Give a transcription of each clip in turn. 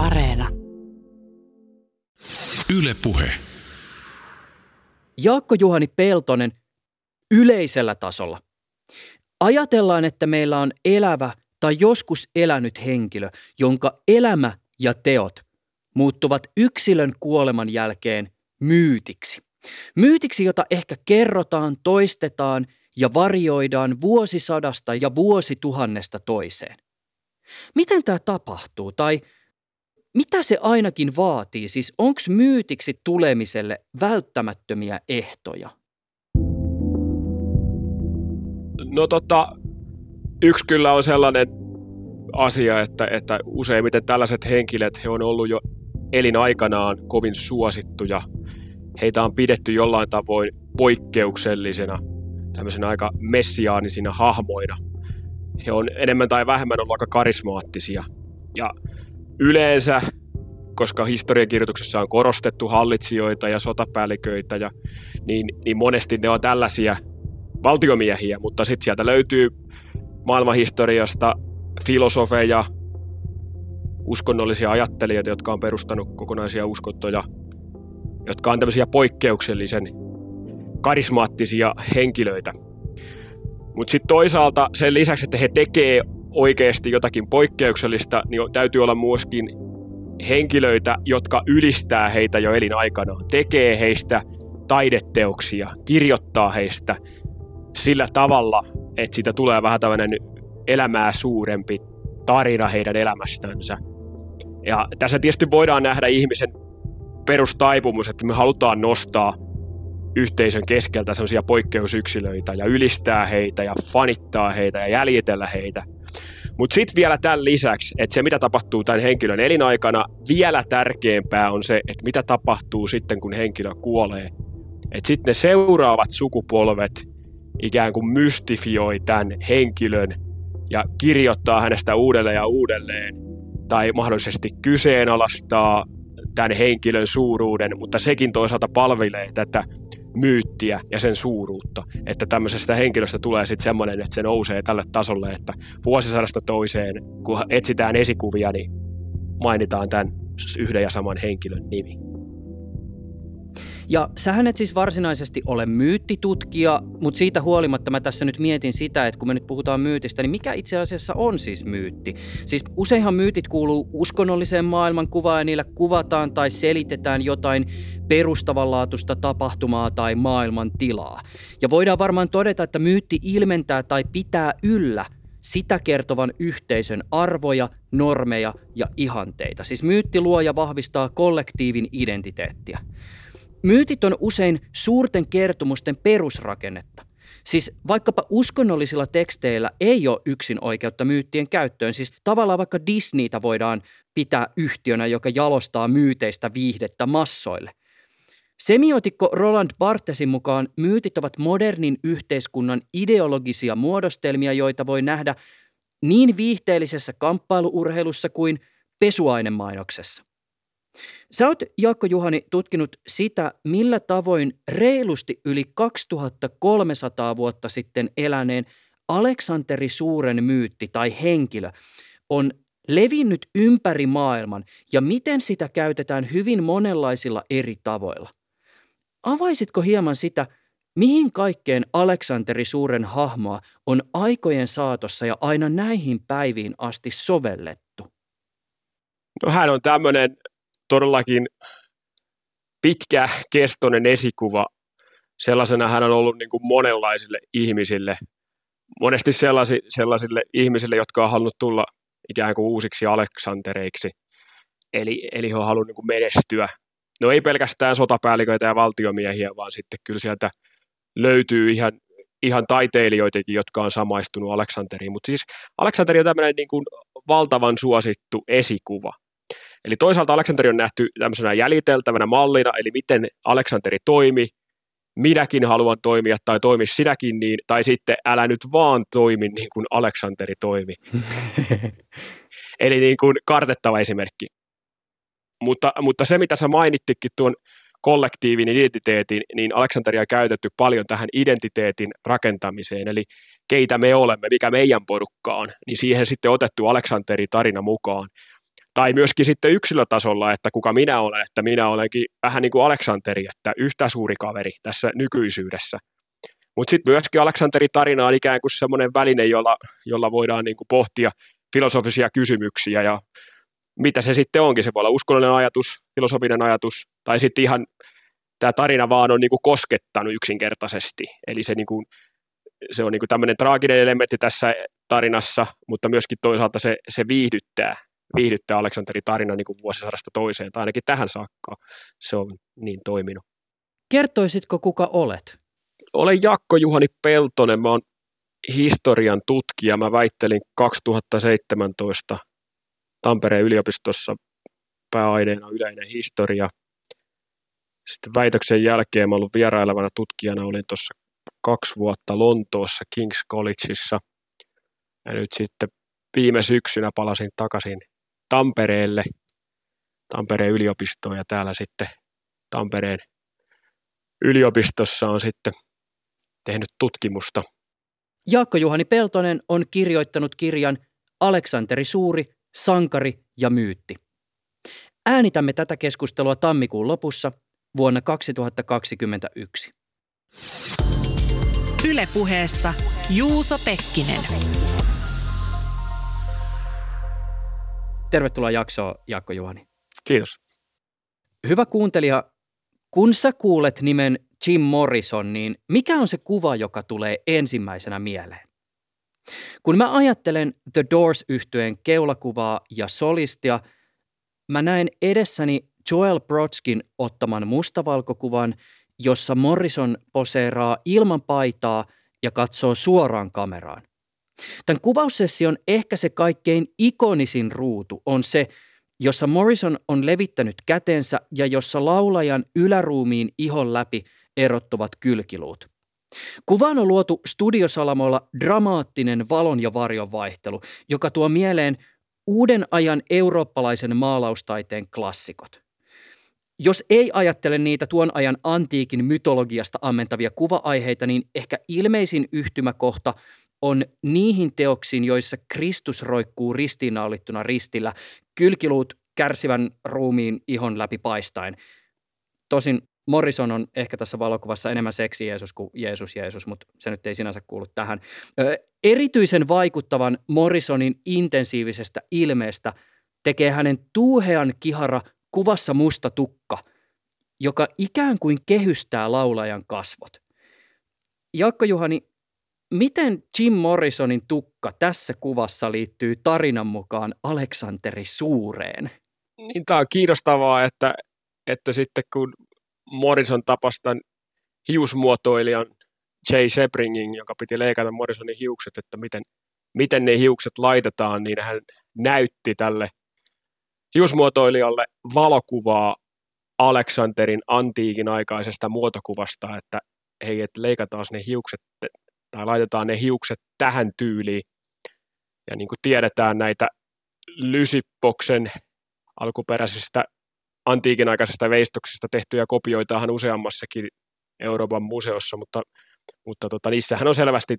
Areena. Yle Puhe. Jaakko Juhani Peltonen yleisellä tasolla. Ajatellaan, että meillä on elävä tai joskus elänyt henkilö, jonka elämä ja teot muuttuvat yksilön kuoleman jälkeen myytiksi. Myytiksi, jota ehkä kerrotaan, toistetaan ja varjoidaan vuosisadasta ja vuosituhannesta toiseen. Miten tämä tapahtuu tai mitä se ainakin vaatii? Siis onko myytiksi tulemiselle välttämättömiä ehtoja? No tota, yksi kyllä on sellainen asia, että, että useimmiten tällaiset henkilöt, he on ollut jo elinaikanaan kovin suosittuja. Heitä on pidetty jollain tavoin poikkeuksellisena, tämmöisenä aika messiaanisina hahmoina. He on enemmän tai vähemmän ollut aika karismaattisia. Ja yleensä, koska historiankirjoituksessa on korostettu hallitsijoita ja sotapäälliköitä, ja, niin, niin monesti ne on tällaisia valtiomiehiä, mutta sitten sieltä löytyy maailmanhistoriasta filosofeja, uskonnollisia ajattelijoita, jotka on perustanut kokonaisia uskontoja, jotka on tämmöisiä poikkeuksellisen karismaattisia henkilöitä. Mutta sitten toisaalta sen lisäksi, että he tekee oikeasti jotakin poikkeuksellista, niin täytyy olla myöskin henkilöitä, jotka ylistää heitä jo elinaikana, tekee heistä taideteoksia, kirjoittaa heistä sillä tavalla, että siitä tulee vähän tämmöinen elämää suurempi tarina heidän elämästänsä. Ja tässä tietysti voidaan nähdä ihmisen perustaipumus, että me halutaan nostaa yhteisön keskeltä sellaisia poikkeusyksilöitä ja ylistää heitä ja fanittaa heitä ja jäljitellä heitä. Mutta sitten vielä tämän lisäksi, että se mitä tapahtuu tämän henkilön elinaikana, vielä tärkeämpää on se, että mitä tapahtuu sitten kun henkilö kuolee. Että sitten ne seuraavat sukupolvet ikään kuin mystifioi tämän henkilön ja kirjoittaa hänestä uudelleen ja uudelleen tai mahdollisesti kyseenalaistaa tämän henkilön suuruuden, mutta sekin toisaalta palvelee tätä myyttiä ja sen suuruutta, että tämmöisestä henkilöstä tulee sitten semmoinen, että se nousee tälle tasolle, että vuosisadasta toiseen, kun etsitään esikuvia, niin mainitaan tämän yhden ja saman henkilön nimi. Ja sähän et siis varsinaisesti ole myyttitutkija, mutta siitä huolimatta mä tässä nyt mietin sitä, että kun me nyt puhutaan myytistä, niin mikä itse asiassa on siis myytti? Siis useinhan myytit kuuluu uskonnolliseen maailmankuvaan ja niillä kuvataan tai selitetään jotain perustavanlaatuista tapahtumaa tai maailman tilaa. Ja voidaan varmaan todeta, että myytti ilmentää tai pitää yllä sitä kertovan yhteisön arvoja, normeja ja ihanteita. Siis myytti luo ja vahvistaa kollektiivin identiteettiä. Myytit on usein suurten kertomusten perusrakennetta. Siis vaikkapa uskonnollisilla teksteillä ei ole yksin oikeutta myyttien käyttöön. Siis tavallaan vaikka Disneytä voidaan pitää yhtiönä, joka jalostaa myyteistä viihdettä massoille. Semiotikko Roland Barthesin mukaan myytit ovat modernin yhteiskunnan ideologisia muodostelmia, joita voi nähdä niin viihteellisessä kamppailuurheilussa kuin pesuainemainoksessa. Sä oot, Jaakko Juhani, tutkinut sitä, millä tavoin reilusti yli 2300 vuotta sitten eläneen Aleksanteri Suuren myytti tai henkilö on levinnyt ympäri maailman ja miten sitä käytetään hyvin monenlaisilla eri tavoilla. Avaisitko hieman sitä, mihin kaikkeen Aleksanteri Suuren hahmoa on aikojen saatossa ja aina näihin päiviin asti sovellettu? No hän on tämmöinen todellakin pitkäkestoinen esikuva. Sellaisena hän on ollut niin kuin monenlaisille ihmisille, monesti sellaisi, sellaisille ihmisille, jotka on halunnut tulla ikään kuin uusiksi Aleksantereiksi. Eli, eli he on halunnut niin kuin menestyä. No ei pelkästään sotapäälliköitä ja valtiomiehiä, vaan sitten kyllä sieltä löytyy ihan, ihan taiteilijoitakin, jotka on samaistunut Aleksanteriin. Mutta siis Aleksanteri on tämmöinen niin kuin valtavan suosittu esikuva. Eli toisaalta Aleksanteri on nähty tämmöisenä jäljiteltävänä mallina, eli miten Aleksanteri toimi, minäkin haluan toimia tai toimi sinäkin niin, tai sitten älä nyt vaan toimi niin kuin Aleksanteri toimi. eli niin kuin kartettava esimerkki. Mutta, mutta se, mitä sä mainittikin tuon kollektiivin identiteetin, niin Aleksanteria on käytetty paljon tähän identiteetin rakentamiseen, eli keitä me olemme, mikä meidän porukka on, niin siihen sitten otettu Aleksanteri tarina mukaan. Tai myöskin sitten yksilötasolla, että kuka minä olen, että minä olenkin vähän niin kuin Aleksanteri, että yhtä suuri kaveri tässä nykyisyydessä. Mutta sitten myöskin Aleksanterin tarina on ikään kuin semmoinen väline, jolla, jolla voidaan niin kuin pohtia filosofisia kysymyksiä ja mitä se sitten onkin. Se voi olla uskonnollinen ajatus, filosofinen ajatus tai sitten ihan tämä tarina vaan on niin kuin koskettanut yksinkertaisesti. Eli se, niin kuin, se on niin kuin tämmöinen traaginen elementti tässä tarinassa, mutta myöskin toisaalta se, se viihdyttää, viihdyttää Aleksanterin tarina niin kuin vuosisadasta toiseen, tai ainakin tähän saakka se on niin toiminut. Kertoisitko, kuka olet? Olen Jakko Juhani Peltonen, mä oon historian tutkija. Mä väittelin 2017 Tampereen yliopistossa pääaineena yleinen historia. Sitten väitöksen jälkeen mä ollut vierailevana tutkijana, olin tuossa kaksi vuotta Lontoossa King's Collegeissa. Ja nyt sitten viime syksynä palasin takaisin Tampereelle, Tampereen yliopistoon ja täällä sitten Tampereen yliopistossa on sitten tehnyt tutkimusta. Jaakko Juhani Peltonen on kirjoittanut kirjan Aleksanteri Suuri, sankari ja myytti. Äänitämme tätä keskustelua tammikuun lopussa vuonna 2021. Ylepuheessa Juuso Pekkinen. Tervetuloa jaksoon, Jaakko Juhani. Kiitos. Hyvä kuuntelija, kun sä kuulet nimen Jim Morrison, niin mikä on se kuva, joka tulee ensimmäisenä mieleen? Kun mä ajattelen The doors yhtyeen keulakuvaa ja solistia, mä näen edessäni Joel Brodskin ottaman mustavalkokuvan, jossa Morrison poseeraa ilman paitaa ja katsoo suoraan kameraan. Tämän kuvaussession ehkä se kaikkein ikonisin ruutu on se, jossa Morrison on levittänyt kätensä ja jossa laulajan yläruumiin ihon läpi erottuvat kylkiluut. Kuvaan on luotu studiosalamoilla dramaattinen valon ja varjon vaihtelu, joka tuo mieleen uuden ajan eurooppalaisen maalaustaiteen klassikot. Jos ei ajattele niitä tuon ajan antiikin mytologiasta ammentavia kuva-aiheita, niin ehkä ilmeisin yhtymäkohta on niihin teoksiin, joissa Kristus roikkuu ristiinnaulittuna ristillä, kylkiluut kärsivän ruumiin ihon läpi paistaen. Tosin Morrison on ehkä tässä valokuvassa enemmän seksi Jeesus kuin Jeesus Jeesus, mutta se nyt ei sinänsä kuulu tähän. Ö, erityisen vaikuttavan Morrisonin intensiivisestä ilmeestä tekee hänen tuuhean kihara kuvassa musta tukka, joka ikään kuin kehystää laulajan kasvot. Jakko Juhani, miten Jim Morrisonin tukka tässä kuvassa liittyy tarinan mukaan Aleksanteri Suureen? Niin, tämä on kiinnostavaa, että, että sitten kun Morrison tapastan hiusmuotoilijan Jay Sebringin, joka piti leikata Morrisonin hiukset, että miten, miten ne hiukset laitetaan, niin hän näytti tälle hiusmuotoilijalle valokuvaa Aleksanterin antiikin aikaisesta muotokuvasta, että hei, että leikataan ne hiukset tai laitetaan ne hiukset tähän tyyliin. Ja niin kuin tiedetään näitä Lysippoksen alkuperäisistä antiikin aikaisesta veistoksesta tehtyjä kopioitahan useammassakin Euroopan museossa, mutta, mutta tota, niissähän on selvästi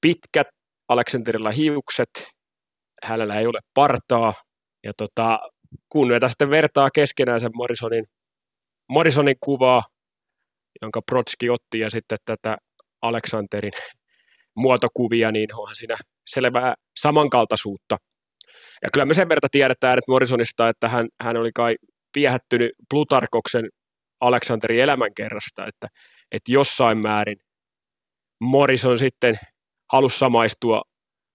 pitkät Aleksanterilla hiukset, hänellä ei ole partaa, ja tota, kun näitä sitten vertaa keskenään sen Morrisonin, Morrisonin kuvaa, jonka Protski otti, ja sitten tätä Aleksanterin muotokuvia, niin onhan siinä selvää samankaltaisuutta. Ja kyllä me sen verran tiedetään, että Morrisonista, että hän, hän oli kai viehättynyt Plutarkoksen Aleksanterin elämänkerrasta, että, että jossain määrin Morrison sitten halusi samaistua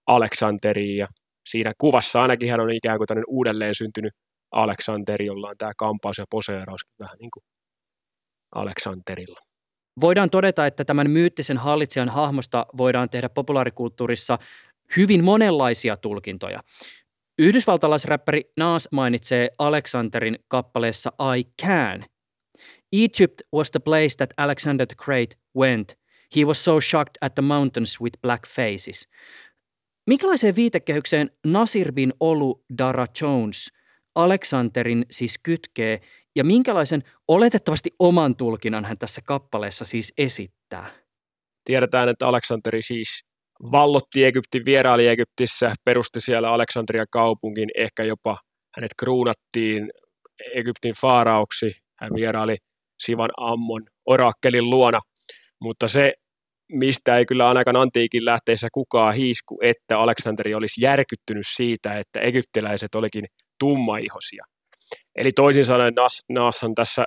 Aleksanteriin ja siinä kuvassa ainakin hän on ikään kuin tämmöinen uudelleen syntynyt Aleksanteri, jolla on tämä kampaus ja poseeraus vähän niin kuin Aleksanterilla. Voidaan todeta, että tämän myyttisen hallitsijan hahmosta voidaan tehdä populaarikulttuurissa hyvin monenlaisia tulkintoja. Yhdysvaltalaisräppäri Nas mainitsee Alexanderin kappaleessa I Can. Egypt was the place that Alexander the Great went. He was so shocked at the mountains with black faces. Minkälaiseen viitekehykseen Nasir bin Olu Dara Jones Alexanderin siis kytkee ja minkälaisen oletettavasti oman tulkinnan hän tässä kappaleessa siis esittää? Tiedetään, että Aleksanteri siis vallotti Egyptin, vieraili Egyptissä, perusti siellä Aleksandria kaupungin, ehkä jopa hänet kruunattiin Egyptin faarauksi. Hän vieraili Sivan Ammon orakkelin luona, mutta se, mistä ei kyllä ainakaan antiikin lähteissä kukaan hiisku, että Aleksanteri olisi järkyttynyt siitä, että egyptiläiset olikin tummaihosia. Eli toisin sanoen Nas, Nashan tässä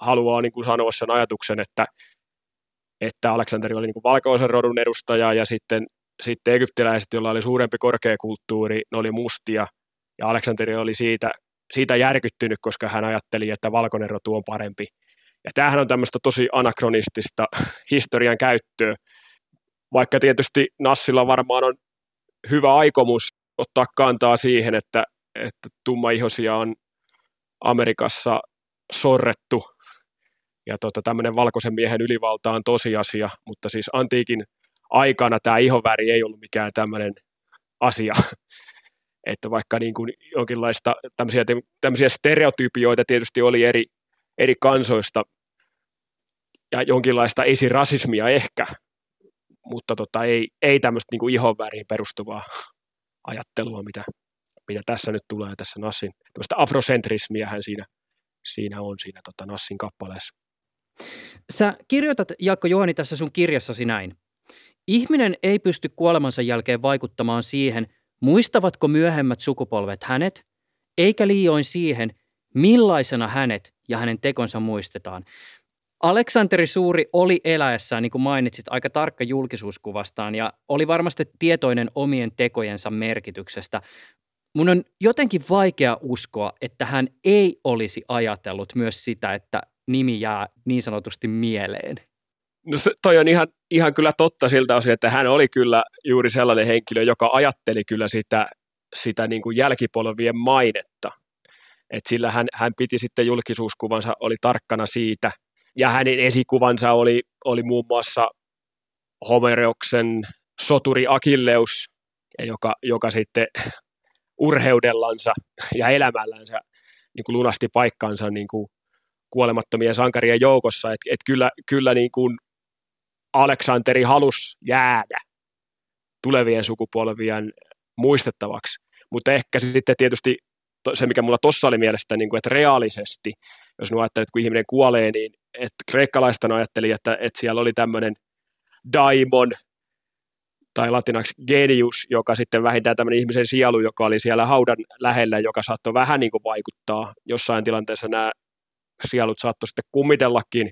haluaa niin kuin sanoa sen ajatuksen, että, että Aleksanteri oli niin kuin valkoisen rodun edustaja ja sitten, sitten egyptiläiset, joilla oli suurempi korkeakulttuuri, ne oli mustia ja Aleksanteri oli siitä, siitä järkyttynyt, koska hän ajatteli, että valkoinen rotu on parempi. Ja tämähän on tämmöistä tosi anakronistista historian käyttöä, vaikka tietysti Nassilla varmaan on hyvä aikomus ottaa kantaa siihen, että, että tummaihosia on Amerikassa sorrettu. Ja tota, tämmöinen valkoisen miehen ylivalta on tosiasia, mutta siis antiikin aikana tämä ihoväri ei ollut mikään tämmöinen asia, että vaikka niin kuin jonkinlaista tämmöisiä, tämmöisiä stereotypioita tietysti oli eri, eri kansoista ja jonkinlaista esirasismia ehkä, mutta tota, ei, ei tämmöistä niin kuin ihonväriin perustuvaa ajattelua, mitä, mitä tässä nyt tulee tässä Nassin, tämmöistä afrosentrismiä hän siinä, siinä on siinä tota Nassin kappaleessa. Sä kirjoitat, Jaakko Johani, tässä sun kirjassasi näin. Ihminen ei pysty kuolemansa jälkeen vaikuttamaan siihen, muistavatko myöhemmät sukupolvet hänet, eikä liioin siihen, millaisena hänet ja hänen tekonsa muistetaan. Aleksanteri Suuri oli eläessään, niin kuin mainitsit, aika tarkka julkisuuskuvastaan ja oli varmasti tietoinen omien tekojensa merkityksestä. Mun on jotenkin vaikea uskoa, että hän ei olisi ajatellut myös sitä, että nimi jää niin sanotusti mieleen. No se, toi on ihan, ihan kyllä totta siltä osin, että hän oli kyllä juuri sellainen henkilö, joka ajatteli kyllä sitä, sitä niin kuin jälkipolvien mainetta. Et sillä hän, hän piti sitten julkisuuskuvansa, oli tarkkana siitä, ja hänen esikuvansa oli, oli muun muassa Homereoksen soturi Akilleus, joka, joka sitten urheudellansa ja elämällänsä niin kuin lunasti paikkansa niin kuin kuolemattomien sankarien joukossa, että et kyllä, kyllä niin kuin Aleksanteri halusi jäädä tulevien sukupolvien muistettavaksi, mutta ehkä sitten tietysti se, mikä mulla tuossa oli mielestä, niin kuin, että reaalisesti, jos nu ajattelee, että kun ihminen kuolee, niin että kreikkalaista ajatteli, että, että siellä oli tämmöinen daimon, tai latinaksi genius, joka sitten vähintään tämmöinen ihmisen sielu, joka oli siellä haudan lähellä, joka saattoi vähän niin kuin vaikuttaa. Jossain tilanteessa nämä sielut saattoi sitten kummitellakin,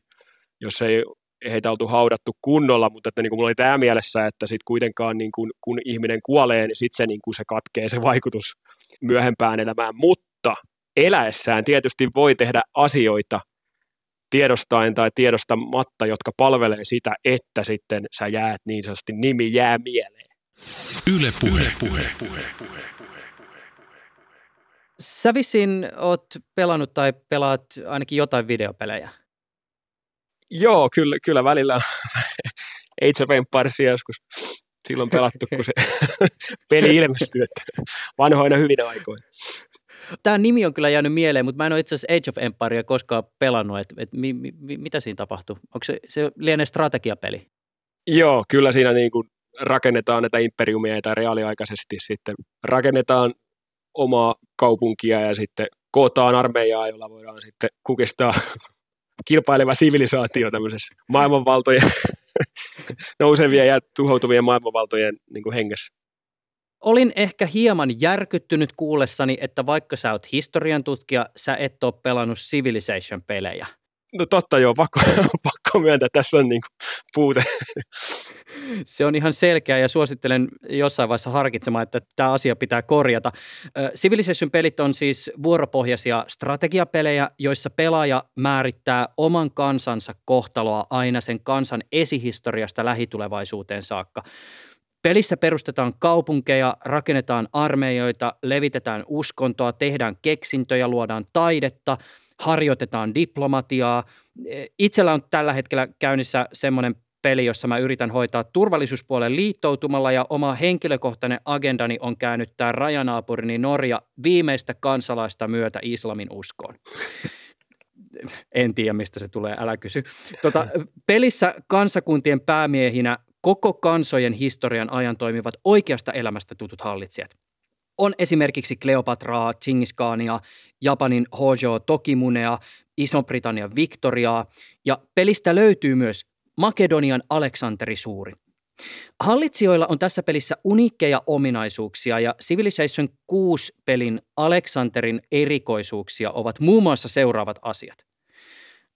jos ei heitä oltu haudattu kunnolla, mutta että niin kuin mulla oli tämä mielessä, että sitten kuitenkaan niin kuin, kun ihminen kuolee, niin sitten se, niin kuin se katkee se vaikutus myöhempään elämään, mutta eläessään tietysti voi tehdä asioita tiedostaen tai tiedostamatta, jotka palvelee sitä, että sitten sä jäät niin sanotusti nimi jää mieleen. Yle puhe. Yle puhe. puhe. puhe. Sä vissiin oot pelannut tai pelaat ainakin jotain videopelejä. Joo, kyllä, kyllä välillä Age of Empires joskus silloin pelattu, kun se peli ilmestyy, että vanhoina hyvinä aikoina. Tämä nimi on kyllä jäänyt mieleen, mutta mä en ole itse asiassa Age of Empirea koskaan pelannut, että et mi, mi, mitä siinä tapahtuu? Onko se, se lienee strategiapeli? Joo, kyllä siinä niin kuin rakennetaan näitä imperiumia tai reaaliaikaisesti sitten rakennetaan omaa kaupunkia ja sitten kootaan armeijaa, jolla voidaan sitten kukistaa kilpaileva sivilisaatio tämmöisessä maailmanvaltojen nousevien ja tuhoutuvien maailmanvaltojen niin kuin hengessä. Olin ehkä hieman järkyttynyt kuullessani, että vaikka sä oot historian tutkija, sä et ole pelannut Civilization-pelejä. No totta joo, pakko, pakko myöntää, tässä on niin puute. Se on ihan selkeä ja suosittelen jossain vaiheessa harkitsemaan, että tämä asia pitää korjata. Civilization-pelit on siis vuoropohjaisia strategiapelejä, joissa pelaaja määrittää oman kansansa kohtaloa aina sen kansan esihistoriasta lähitulevaisuuteen saakka. Pelissä perustetaan kaupunkeja, rakennetaan armeijoita, levitetään uskontoa, tehdään keksintöjä, luodaan taidetta, harjoitetaan diplomatiaa. Itsellä on tällä hetkellä käynnissä semmoinen peli, jossa mä yritän hoitaa turvallisuuspuolen liittoutumalla ja oma henkilökohtainen agendani on käännyttää rajanaapurini Norja viimeistä kansalaista myötä islamin uskoon. En tiedä, mistä se tulee, älä kysy. Tota, pelissä kansakuntien päämiehinä koko kansojen historian ajan toimivat oikeasta elämästä tutut hallitsijat. On esimerkiksi Kleopatraa, Chingiskania, Japanin Hojo Tokimunea, Iso-Britannian Victoriaa ja pelistä löytyy myös Makedonian Aleksanteri Suuri. Hallitsijoilla on tässä pelissä uniikkeja ominaisuuksia ja Civilization 6 pelin Aleksanterin erikoisuuksia ovat muun muassa seuraavat asiat.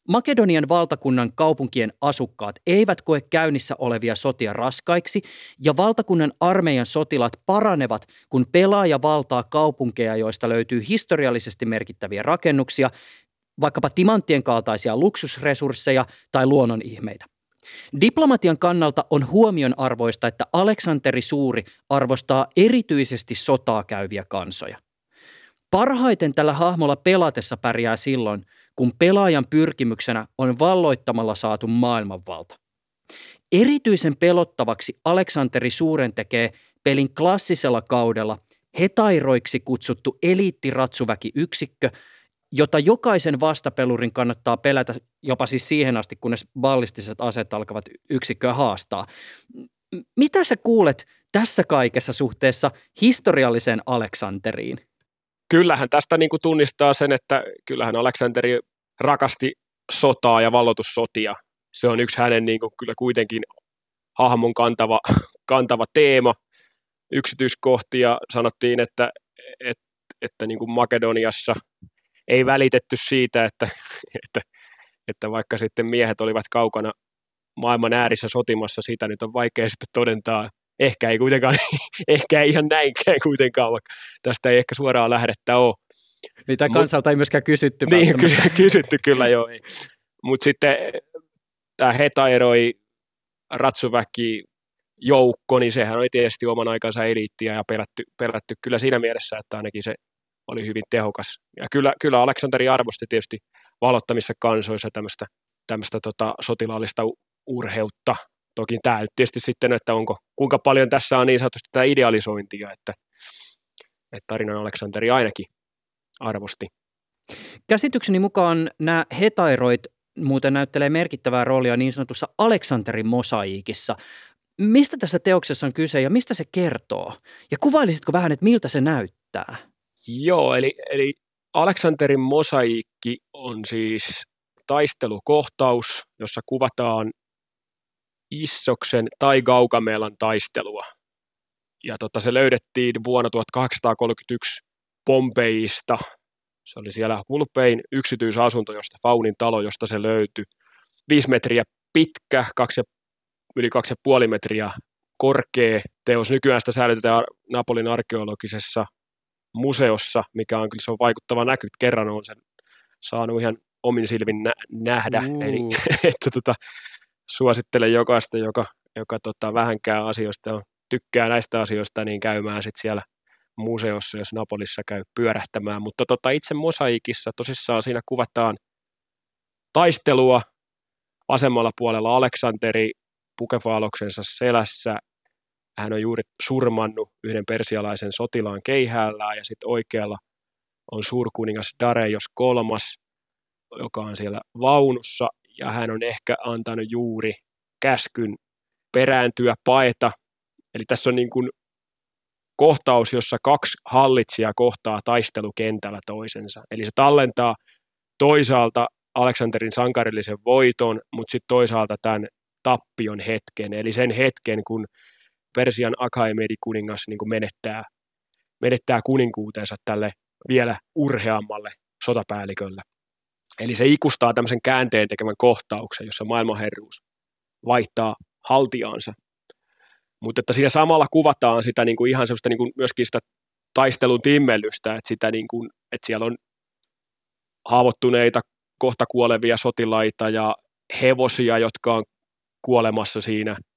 Makedonian valtakunnan kaupunkien asukkaat eivät koe käynnissä olevia sotia raskaiksi ja valtakunnan armeijan sotilat paranevat, kun pelaaja valtaa kaupunkeja, joista löytyy historiallisesti merkittäviä rakennuksia, vaikkapa timanttien kaltaisia luksusresursseja tai luonnon ihmeitä. Diplomatian kannalta on huomionarvoista, että Aleksanteri Suuri arvostaa erityisesti sotaa käyviä kansoja. Parhaiten tällä hahmolla pelatessa pärjää silloin, kun pelaajan pyrkimyksenä on valloittamalla saatu maailmanvalta. Erityisen pelottavaksi Aleksanteri Suuren tekee pelin klassisella kaudella hetairoiksi kutsuttu eliittiratsuväkiyksikkö, jota jokaisen vastapelurin kannattaa pelätä jopa siis siihen asti, kunnes ballistiset aseet alkavat yksikköä haastaa. Mitä sä kuulet tässä kaikessa suhteessa historialliseen Aleksanteriin? Kyllähän tästä niin kuin tunnistaa sen, että kyllähän Aleksanteri rakasti sotaa ja vallotussotia. Se on yksi hänen niin kuin, kyllä kuitenkin hahmon kantava, kantava teema. Yksityiskohtia sanottiin, että, että, että niin kuin Makedoniassa ei välitetty siitä, että, että, että vaikka sitten miehet olivat kaukana maailman äärissä sotimassa, sitä nyt on vaikea sitten todentaa. Ehkä ei kuitenkaan, ehkä ei ihan näinkään kuitenkaan, vaikka tästä ei ehkä suoraan lähdettä ole. Mitä kansalta Mut, ei myöskään kysytty. Niin, kysytty kyllä joo. Mutta sitten tämä hetairoi ratsuväki joukko, niin sehän oli tietysti oman aikansa eliittiä ja pelätty, pelätty kyllä siinä mielessä, että ainakin se oli hyvin tehokas. Ja kyllä, kyllä Aleksanteri arvosti tietysti valottamissa kansoissa tämmöistä, tämmöistä tota, sotilaallista urheutta. Toki tämä tietysti sitten, että onko, kuinka paljon tässä on niin sanotusti tämä idealisointia, että, että tarinan Aleksanteri ainakin arvosti. Käsitykseni mukaan nämä hetairoit muuten näyttelee merkittävää roolia niin sanotussa Aleksanterin mosaiikissa. Mistä tässä teoksessa on kyse ja mistä se kertoo? Ja kuvailisitko vähän, että miltä se näyttää? Joo, eli, eli Aleksanterin mosaiikki on siis taistelukohtaus, jossa kuvataan Issoksen tai Gaugamelan taistelua. Ja tota, se löydettiin vuonna 1831 Pompeista. Se oli siellä Hulpein yksityisasunto, josta Faunin talo, josta se löytyi. Viisi metriä pitkä, kaksi, yli kaksi ja puoli metriä korkea teos. Nykyään sitä säilytetään Napolin arkeologisessa museossa, mikä on kyllä se on vaikuttava näky. Kerran on sen saanut ihan omin silmin nä- nähdä. Mm. Eli että tota, suosittelen jokaista, joka, joka tota, vähänkään asioista on, tykkää näistä asioista, niin käymään sitten siellä museossa, jos Napolissa käy pyörähtämään. Mutta tota, itse mosaikissa tosissaan siinä kuvataan taistelua vasemmalla puolella. Aleksanteri pukefaaloksensa selässä. Hän on juuri surmannut yhden persialaisen sotilaan keihäällään ja sitten oikealla on suurkuningas Dareios kolmas, joka on siellä vaunussa ja hän on ehkä antanut juuri käskyn perääntyä paeta. Eli tässä on niin kuin kohtaus, jossa kaksi hallitsijaa kohtaa taistelukentällä toisensa. Eli se tallentaa toisaalta Aleksanterin sankarillisen voiton, mutta sitten toisaalta tämän tappion hetken, eli sen hetken, kun Persian Akaemedi-kuningas niin kuin menettää, menettää kuninkuutensa tälle vielä urheammalle sotapäällikölle. Eli se ikustaa tämmöisen käänteen tekemän kohtauksen, jossa maailmanherruus vaihtaa haltiaansa. Mutta että siinä samalla kuvataan sitä niin kuin ihan semmoista niin kuin myöskin sitä taistelun timmellystä, että, sitä niin kuin, että siellä on haavoittuneita, kohta kuolevia sotilaita ja hevosia, jotka on kuolemassa siinä –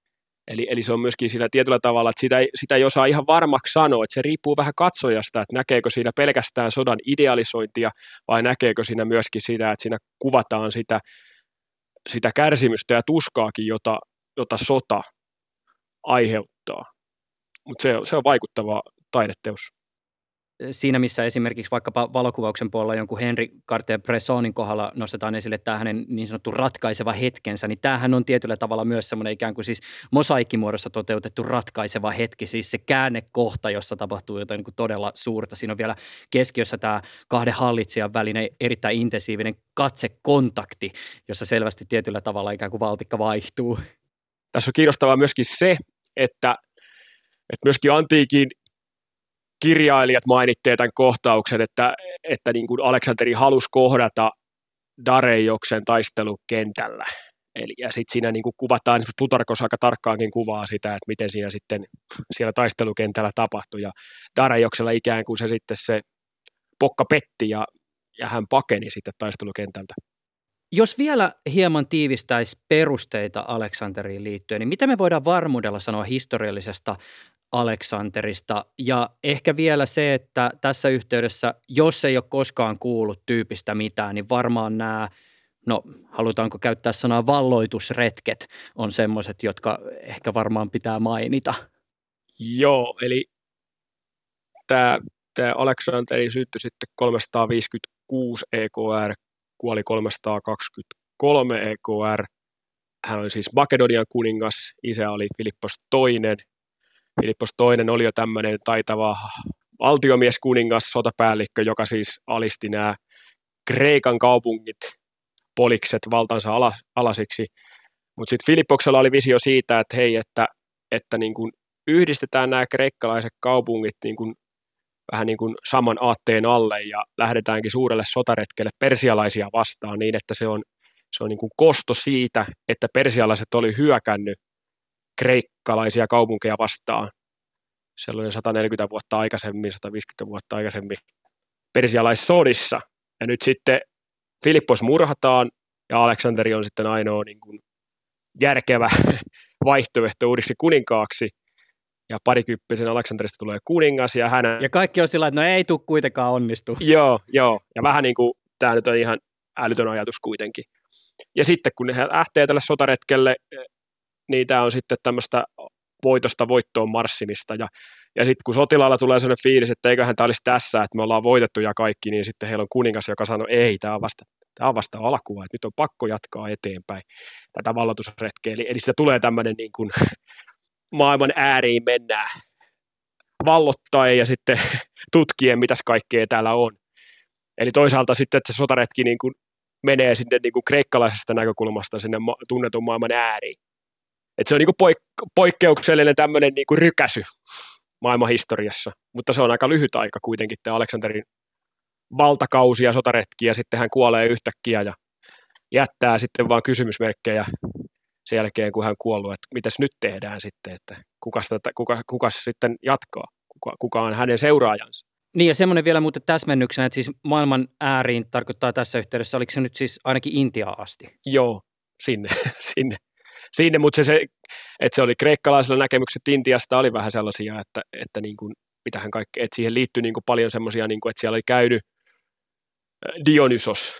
Eli, eli se on myöskin sillä tietyllä tavalla, että sitä ei, sitä ei osaa ihan varmaksi sanoa, että se riippuu vähän katsojasta, että näkeekö siinä pelkästään sodan idealisointia vai näkeekö siinä myöskin sitä, että siinä kuvataan sitä, sitä kärsimystä ja tuskaakin, jota, jota sota aiheuttaa. Mutta se, se on vaikuttava taideteos. Siinä, missä esimerkiksi vaikkapa valokuvauksen puolella jonkun Henri Cartier-Bressonin kohdalla nostetaan esille tämä hänen niin sanottu ratkaiseva hetkensä, niin tämähän on tietyllä tavalla myös semmoinen ikään kuin siis mosaikkimuodossa toteutettu ratkaiseva hetki, siis se käännekohta, jossa tapahtuu jotain niin kuin todella suurta. Siinä on vielä keskiössä tämä kahden hallitsijan välinen erittäin intensiivinen katsekontakti, jossa selvästi tietyllä tavalla ikään kuin valtikka vaihtuu. Tässä on kiinnostavaa myöskin se, että, että myöskin antiikin kirjailijat mainitteet tämän kohtauksen, että, että niin kuin Aleksanteri halusi kohdata Darejoksen taistelukentällä. Eli, ja sitten siinä niin kuin kuvataan, Plutarkos aika tarkkaankin kuvaa sitä, että miten siinä sitten siellä taistelukentällä tapahtui. Ja Darejoksella ikään kuin se sitten se pokka petti ja, ja hän pakeni sitten taistelukentältä. Jos vielä hieman tiivistäisi perusteita Aleksanteriin liittyen, niin mitä me voidaan varmuudella sanoa historiallisesta Aleksanterista ja ehkä vielä se, että tässä yhteydessä, jos ei ole koskaan kuullut tyypistä mitään, niin varmaan nämä, no halutaanko käyttää sanaa valloitusretket, on semmoiset, jotka ehkä varmaan pitää mainita. Joo, eli tämä, tämä Aleksanteri syttyi sitten 356 EKR, kuoli 323 EKR. Hän oli siis Makedonian kuningas, isä oli Filippos toinen – Filippos toinen oli jo tämmöinen taitava valtiomies, kuningas, sotapäällikkö, joka siis alisti nämä Kreikan kaupungit polikset valtansa ala, alasiksi. Mutta sitten Filippoksella oli visio siitä, että hei, että, että niin kun yhdistetään nämä kreikkalaiset kaupungit niin kun, vähän niin kuin saman aatteen alle ja lähdetäänkin suurelle sotaretkelle persialaisia vastaan niin, että se on, se on niin kosto siitä, että persialaiset oli hyökännyt kreikkalaisia kaupunkeja vastaan. Sellainen 140 vuotta aikaisemmin, 150 vuotta aikaisemmin persialaissodissa. Ja nyt sitten Filippos murhataan ja Aleksanteri on sitten ainoa niin kuin järkevä vaihtoehto uudeksi kuninkaaksi. Ja parikymppisen Aleksanterista tulee kuningas ja hän... Ja kaikki on sillä että no ei tule kuitenkaan onnistu. Joo, joo. Ja vähän niin kuin tämä nyt on ihan älytön ajatus kuitenkin. Ja sitten kun he lähtee tälle sotaretkelle tämä on sitten tämmöistä voitosta voittoon marssimista. Ja, ja sitten kun sotilaalla tulee sellainen fiilis, että eiköhän tämä olisi tässä, että me ollaan voitettu ja kaikki, niin sitten heillä on kuningas, joka sanoo, ei, tämä on vasta, tämä on vasta alkua, että nyt on pakko jatkaa eteenpäin tätä vallotusretkeä. Eli, eli sitä tulee tämmöinen niin kuin, maailman ääriin mennään vallottaen ja sitten tutkien, mitäs kaikkea täällä on. Eli toisaalta sitten, että se sotaretki niin kuin menee sinne niin kuin kreikkalaisesta näkökulmasta sinne tunnetun maailman ääriin. Et se on niinku poik- poikkeuksellinen tämmöinen niinku rykäsy maailman historiassa, mutta se on aika lyhyt aika kuitenkin tämä Aleksanterin valtakausi ja sotaretki, ja sitten hän kuolee yhtäkkiä ja jättää sitten vaan kysymysmerkkejä sen jälkeen, kun hän kuollut, että mitäs nyt tehdään sitten, että kuka, tätä, kuka, kuka sitten jatkaa, kuka, kuka on hänen seuraajansa. Niin ja semmoinen vielä muuten täsmennyksenä, että siis maailman ääriin tarkoittaa tässä yhteydessä, oliko se nyt siis ainakin Intiaan asti? Joo, sinne, sinne sinne, mutta se, se, että se oli kreikkalaisilla näkemykset Intiasta oli vähän sellaisia, että, että niin kuin, mitähän kaikki, että siihen liittyy niin kuin paljon semmoisia, niin että siellä oli käynyt Dionysos,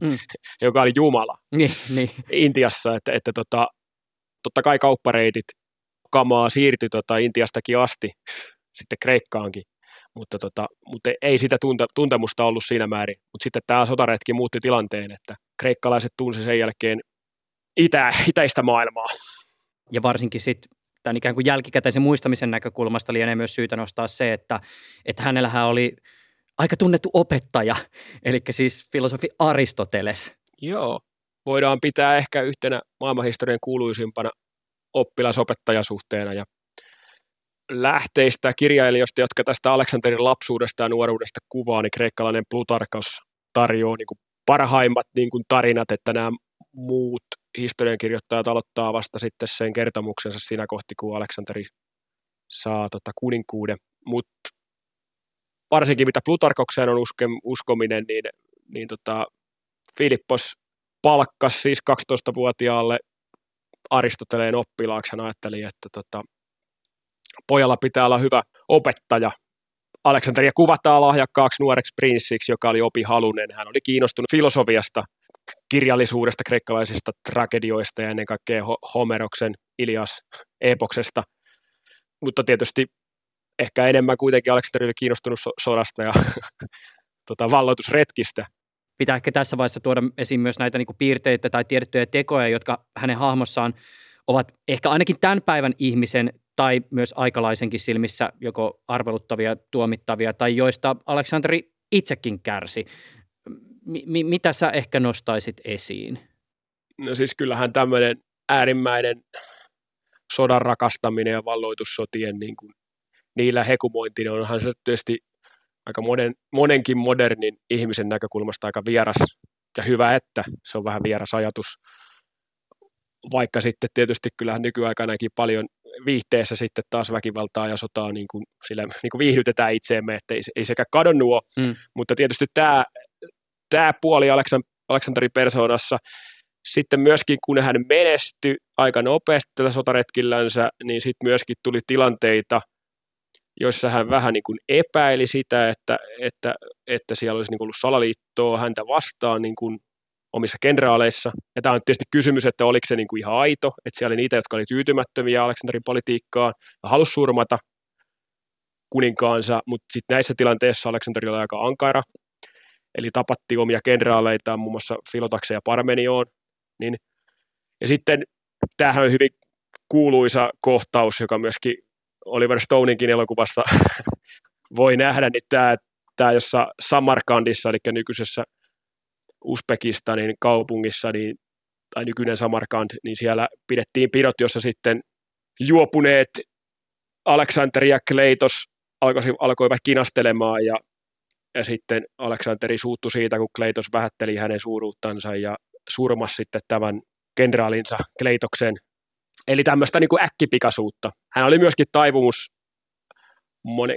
mm. joka oli Jumala niin, niin. Intiassa, että, että tota, totta kai kauppareitit kamaa siirtyi tota Intiastakin asti sitten Kreikkaankin, mutta, tota, mutta ei sitä tunte, tuntemusta ollut siinä määrin. Mutta sitten tämä sotaretki muutti tilanteen, että kreikkalaiset tunsi sen jälkeen itä, itäistä maailmaa. Ja varsinkin sitten tämän ikään kuin jälkikäteisen muistamisen näkökulmasta lienee myös syytä nostaa se, että, että hänellähän oli aika tunnettu opettaja, eli siis filosofi Aristoteles. Joo, voidaan pitää ehkä yhtenä maailmanhistorian kuuluisimpana oppilasopettajasuhteena ja lähteistä kirjailijoista, jotka tästä Aleksanterin lapsuudesta ja nuoruudesta kuvaa, niin kreikkalainen Plutarkos tarjoaa niin kuin parhaimmat niin kuin tarinat, että nämä muut historiankirjoittajat aloittaa vasta sitten sen kertomuksensa siinä kohti, kun Aleksanteri saa tota kuninkuuden. Mutta varsinkin mitä Plutarkokseen on uske, uskominen, niin, niin tota, Filippos palkkas siis 12-vuotiaalle Aristoteleen oppilaaksi. Hän ajatteli, että tota, pojalla pitää olla hyvä opettaja. Aleksanteria kuvataan lahjakkaaksi nuoreksi prinssiksi, joka oli opihalunen. Hän oli kiinnostunut filosofiasta kirjallisuudesta, kreikkalaisista tragedioista ja ennen kaikkea Homeroksen Ilias epoksesta. Mutta tietysti ehkä enemmän kuitenkin Aleksanteri oli kiinnostunut so- sodasta ja tota, valloitusretkistä. Pitää ehkä tässä vaiheessa tuoda esiin myös näitä niin kuin piirteitä tai tiedettyjä tekoja, jotka hänen hahmossaan ovat ehkä ainakin tämän päivän ihmisen tai myös aikalaisenkin silmissä joko arveluttavia, tuomittavia tai joista Aleksanteri itsekin kärsi. M- mitä sä ehkä nostaisit esiin? No siis kyllähän tämmöinen äärimmäinen sodan rakastaminen ja valloitussotien niin kuin, niillä hekumointi, onhan se tietysti aika monen, monenkin modernin ihmisen näkökulmasta aika vieras ja hyvä, että se on vähän vieras ajatus. Vaikka sitten tietysti kyllähän nykyaikanakin paljon viihteessä sitten taas väkivaltaa ja sotaa niin kuin, sillä niin kuin viihdytetään itseemme, että ei, ei sekä kadonnut ole, mm. mutta tietysti tämä, tämä puoli Aleksanteri persoonassa, sitten myöskin kun hän menestyi aika nopeasti tällä sotaretkillänsä, niin sitten myöskin tuli tilanteita, joissa hän vähän niin kuin epäili sitä, että, että, että siellä olisi niin kuin ollut salaliittoa häntä vastaan niin kuin omissa kenraaleissa. Ja tämä on tietysti kysymys, että oliko se niin kuin ihan aito, että siellä oli niitä, jotka oli tyytymättömiä Aleksanterin politiikkaan ja halusi surmata kuninkaansa, mutta sitten näissä tilanteissa Aleksanteri oli aika ankara, eli tapatti omia kenraaleitaan, muun muassa Filotakse ja Parmenioon. Niin, ja sitten tämähän on hyvin kuuluisa kohtaus, joka myöskin Oliver Stoneinkin elokuvasta voi nähdä, niin tämä, tämä jossa Samarkandissa, eli nykyisessä Uzbekistanin kaupungissa, niin, tai nykyinen Samarkand, niin siellä pidettiin pidot, jossa sitten juopuneet Aleksanteri ja Kleitos alkoivat kinastelemaan ja, ja sitten Aleksanteri suuttui siitä, kun Kleitos vähätteli hänen suuruuttansa ja surmas sitten tämän kenraalinsa Kleitoksen. Eli tämmöistä niin kuin äkkipikaisuutta. Hän oli myöskin taipumus,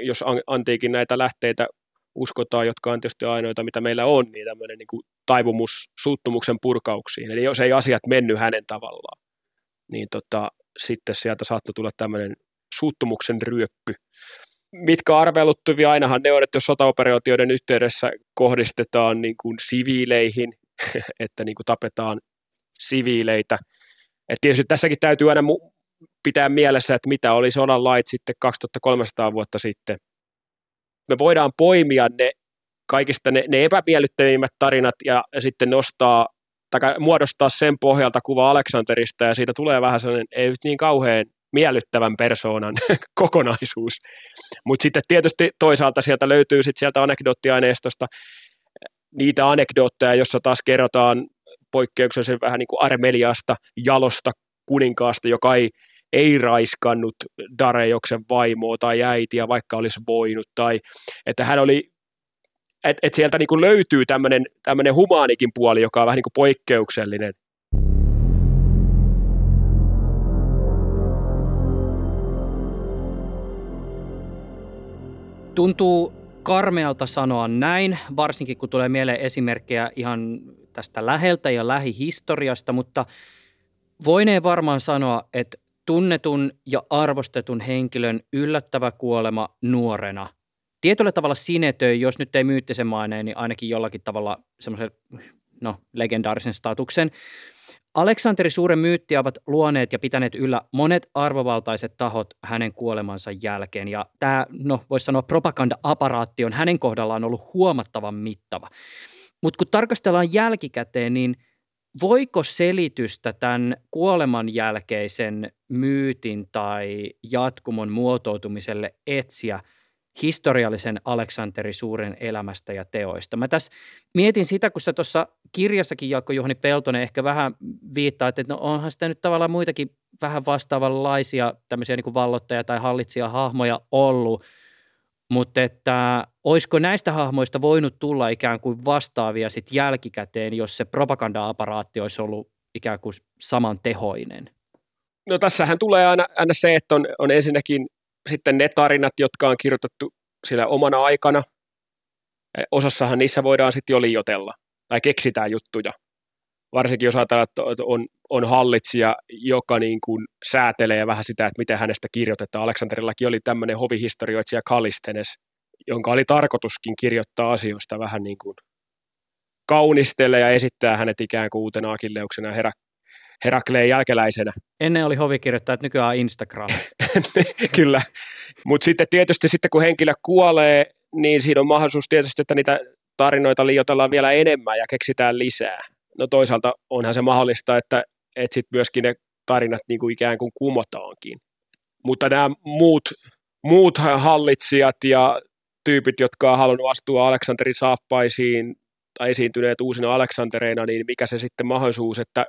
jos antiikin näitä lähteitä uskotaan, jotka on tietysti ainoita, mitä meillä on, niin tämmöinen niin kuin taipumus suuttumuksen purkauksiin. Eli jos ei asiat mennyt hänen tavallaan, niin tota, sitten sieltä saattoi tulla tämmöinen suuttumuksen ryöppy. Mitkä arveluttuvia ainahan ne on, että jos sotaoperaatioiden yhteydessä kohdistetaan niin kuin siviileihin, että niin kuin tapetaan siviileitä. Et tietysti tässäkin täytyy aina mu- pitää mielessä, että mitä oli sodan lait sitten 2300 vuotta sitten. Me voidaan poimia ne kaikista ne, ne epämiellyttävimmät tarinat ja, ja sitten nostaa tai muodostaa sen pohjalta kuva Aleksanterista ja siitä tulee vähän sellainen ei niin kauhean miellyttävän persoonan kokonaisuus. Mutta sitten tietysti toisaalta sieltä löytyy sitten sieltä anekdoottiaineistosta niitä anekdootteja, jossa taas kerrotaan poikkeuksellisen vähän niin kuin armeliasta, jalosta kuninkaasta, joka ei, ei raiskannut Darejoksen vaimoa tai äitiä, vaikka olisi voinut, tai että hän oli että et sieltä niinku löytyy tämmöinen humaanikin puoli, joka on vähän niinku poikkeuksellinen. Tuntuu karmealta sanoa näin, varsinkin kun tulee mieleen esimerkkejä ihan tästä läheltä ja lähihistoriasta, mutta voineen varmaan sanoa, että tunnetun ja arvostetun henkilön yllättävä kuolema nuorena – tietyllä tavalla sinetöi, jos nyt ei myyttisen maineen, niin ainakin jollakin tavalla semmoisen no, legendaarisen statuksen. Aleksanteri Suuren myyttiä ovat luoneet ja pitäneet yllä monet arvovaltaiset tahot hänen kuolemansa jälkeen. Ja tämä, no voisi sanoa, propaganda-aparaatti on hänen kohdallaan ollut huomattavan mittava. Mutta kun tarkastellaan jälkikäteen, niin voiko selitystä tämän kuoleman jälkeisen myytin tai jatkumon muotoutumiselle etsiä – historiallisen Aleksanteri Suuren elämästä ja teoista. Mä tässä mietin sitä, kun sä tuossa kirjassakin Jaakko Juhani Peltonen ehkä vähän viittaa, että no onhan sitä nyt tavallaan muitakin vähän vastaavanlaisia tämmöisiä niin vallottaja- tai hallitsijahahmoja ollut, mutta että olisiko näistä hahmoista voinut tulla ikään kuin vastaavia sitten jälkikäteen, jos se propaganda-aparaatti olisi ollut ikään kuin saman tehoinen? No tässähän tulee aina, aina se, että on, on ensinnäkin sitten ne tarinat, jotka on kirjoitettu sillä omana aikana, osassahan niissä voidaan sitten jo liotella tai keksitään juttuja. Varsinkin jos ajatellaan, että on, on hallitsija, joka niin kuin säätelee vähän sitä, että miten hänestä kirjoitetaan. Aleksanderillakin oli tämmöinen hovihistorioitsija Kalistenes, jonka oli tarkoituskin kirjoittaa asioista vähän niin kuin kaunistella ja esittää hänet ikään kuin uutena akilleuksena herä, Herakleen jälkeläisenä. Ennen oli hovikirjoittajat, nykyään Instagram. Kyllä, mutta sitten tietysti sitten kun henkilö kuolee, niin siinä on mahdollisuus tietysti, että niitä tarinoita liioitellaan vielä enemmän ja keksitään lisää. No toisaalta onhan se mahdollista, että, että sitten myöskin ne tarinat niin kuin ikään kuin kumotaankin. Mutta nämä muut, muut hallitsijat ja tyypit, jotka on halunnut astua Aleksanterin saappaisiin tai esiintyneet uusina Aleksantereina, niin mikä se sitten mahdollisuus, että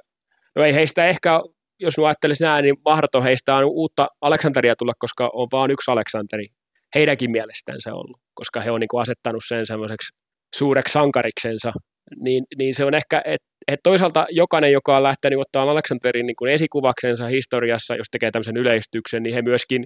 no ei heistä ehkä, jos nu ajattelisi näin, niin mahdoton heistä on uutta Aleksanteria tulla, koska on vain yksi Aleksanteri heidänkin mielestään se ollut, koska he on niin asettanut sen semmoiseksi suureksi sankariksensa, niin, niin se on ehkä, että et toisaalta jokainen, joka on lähtenyt ottaa Aleksanterin niin kuin esikuvaksensa historiassa, jos tekee tämmöisen yleistyksen, niin he myöskin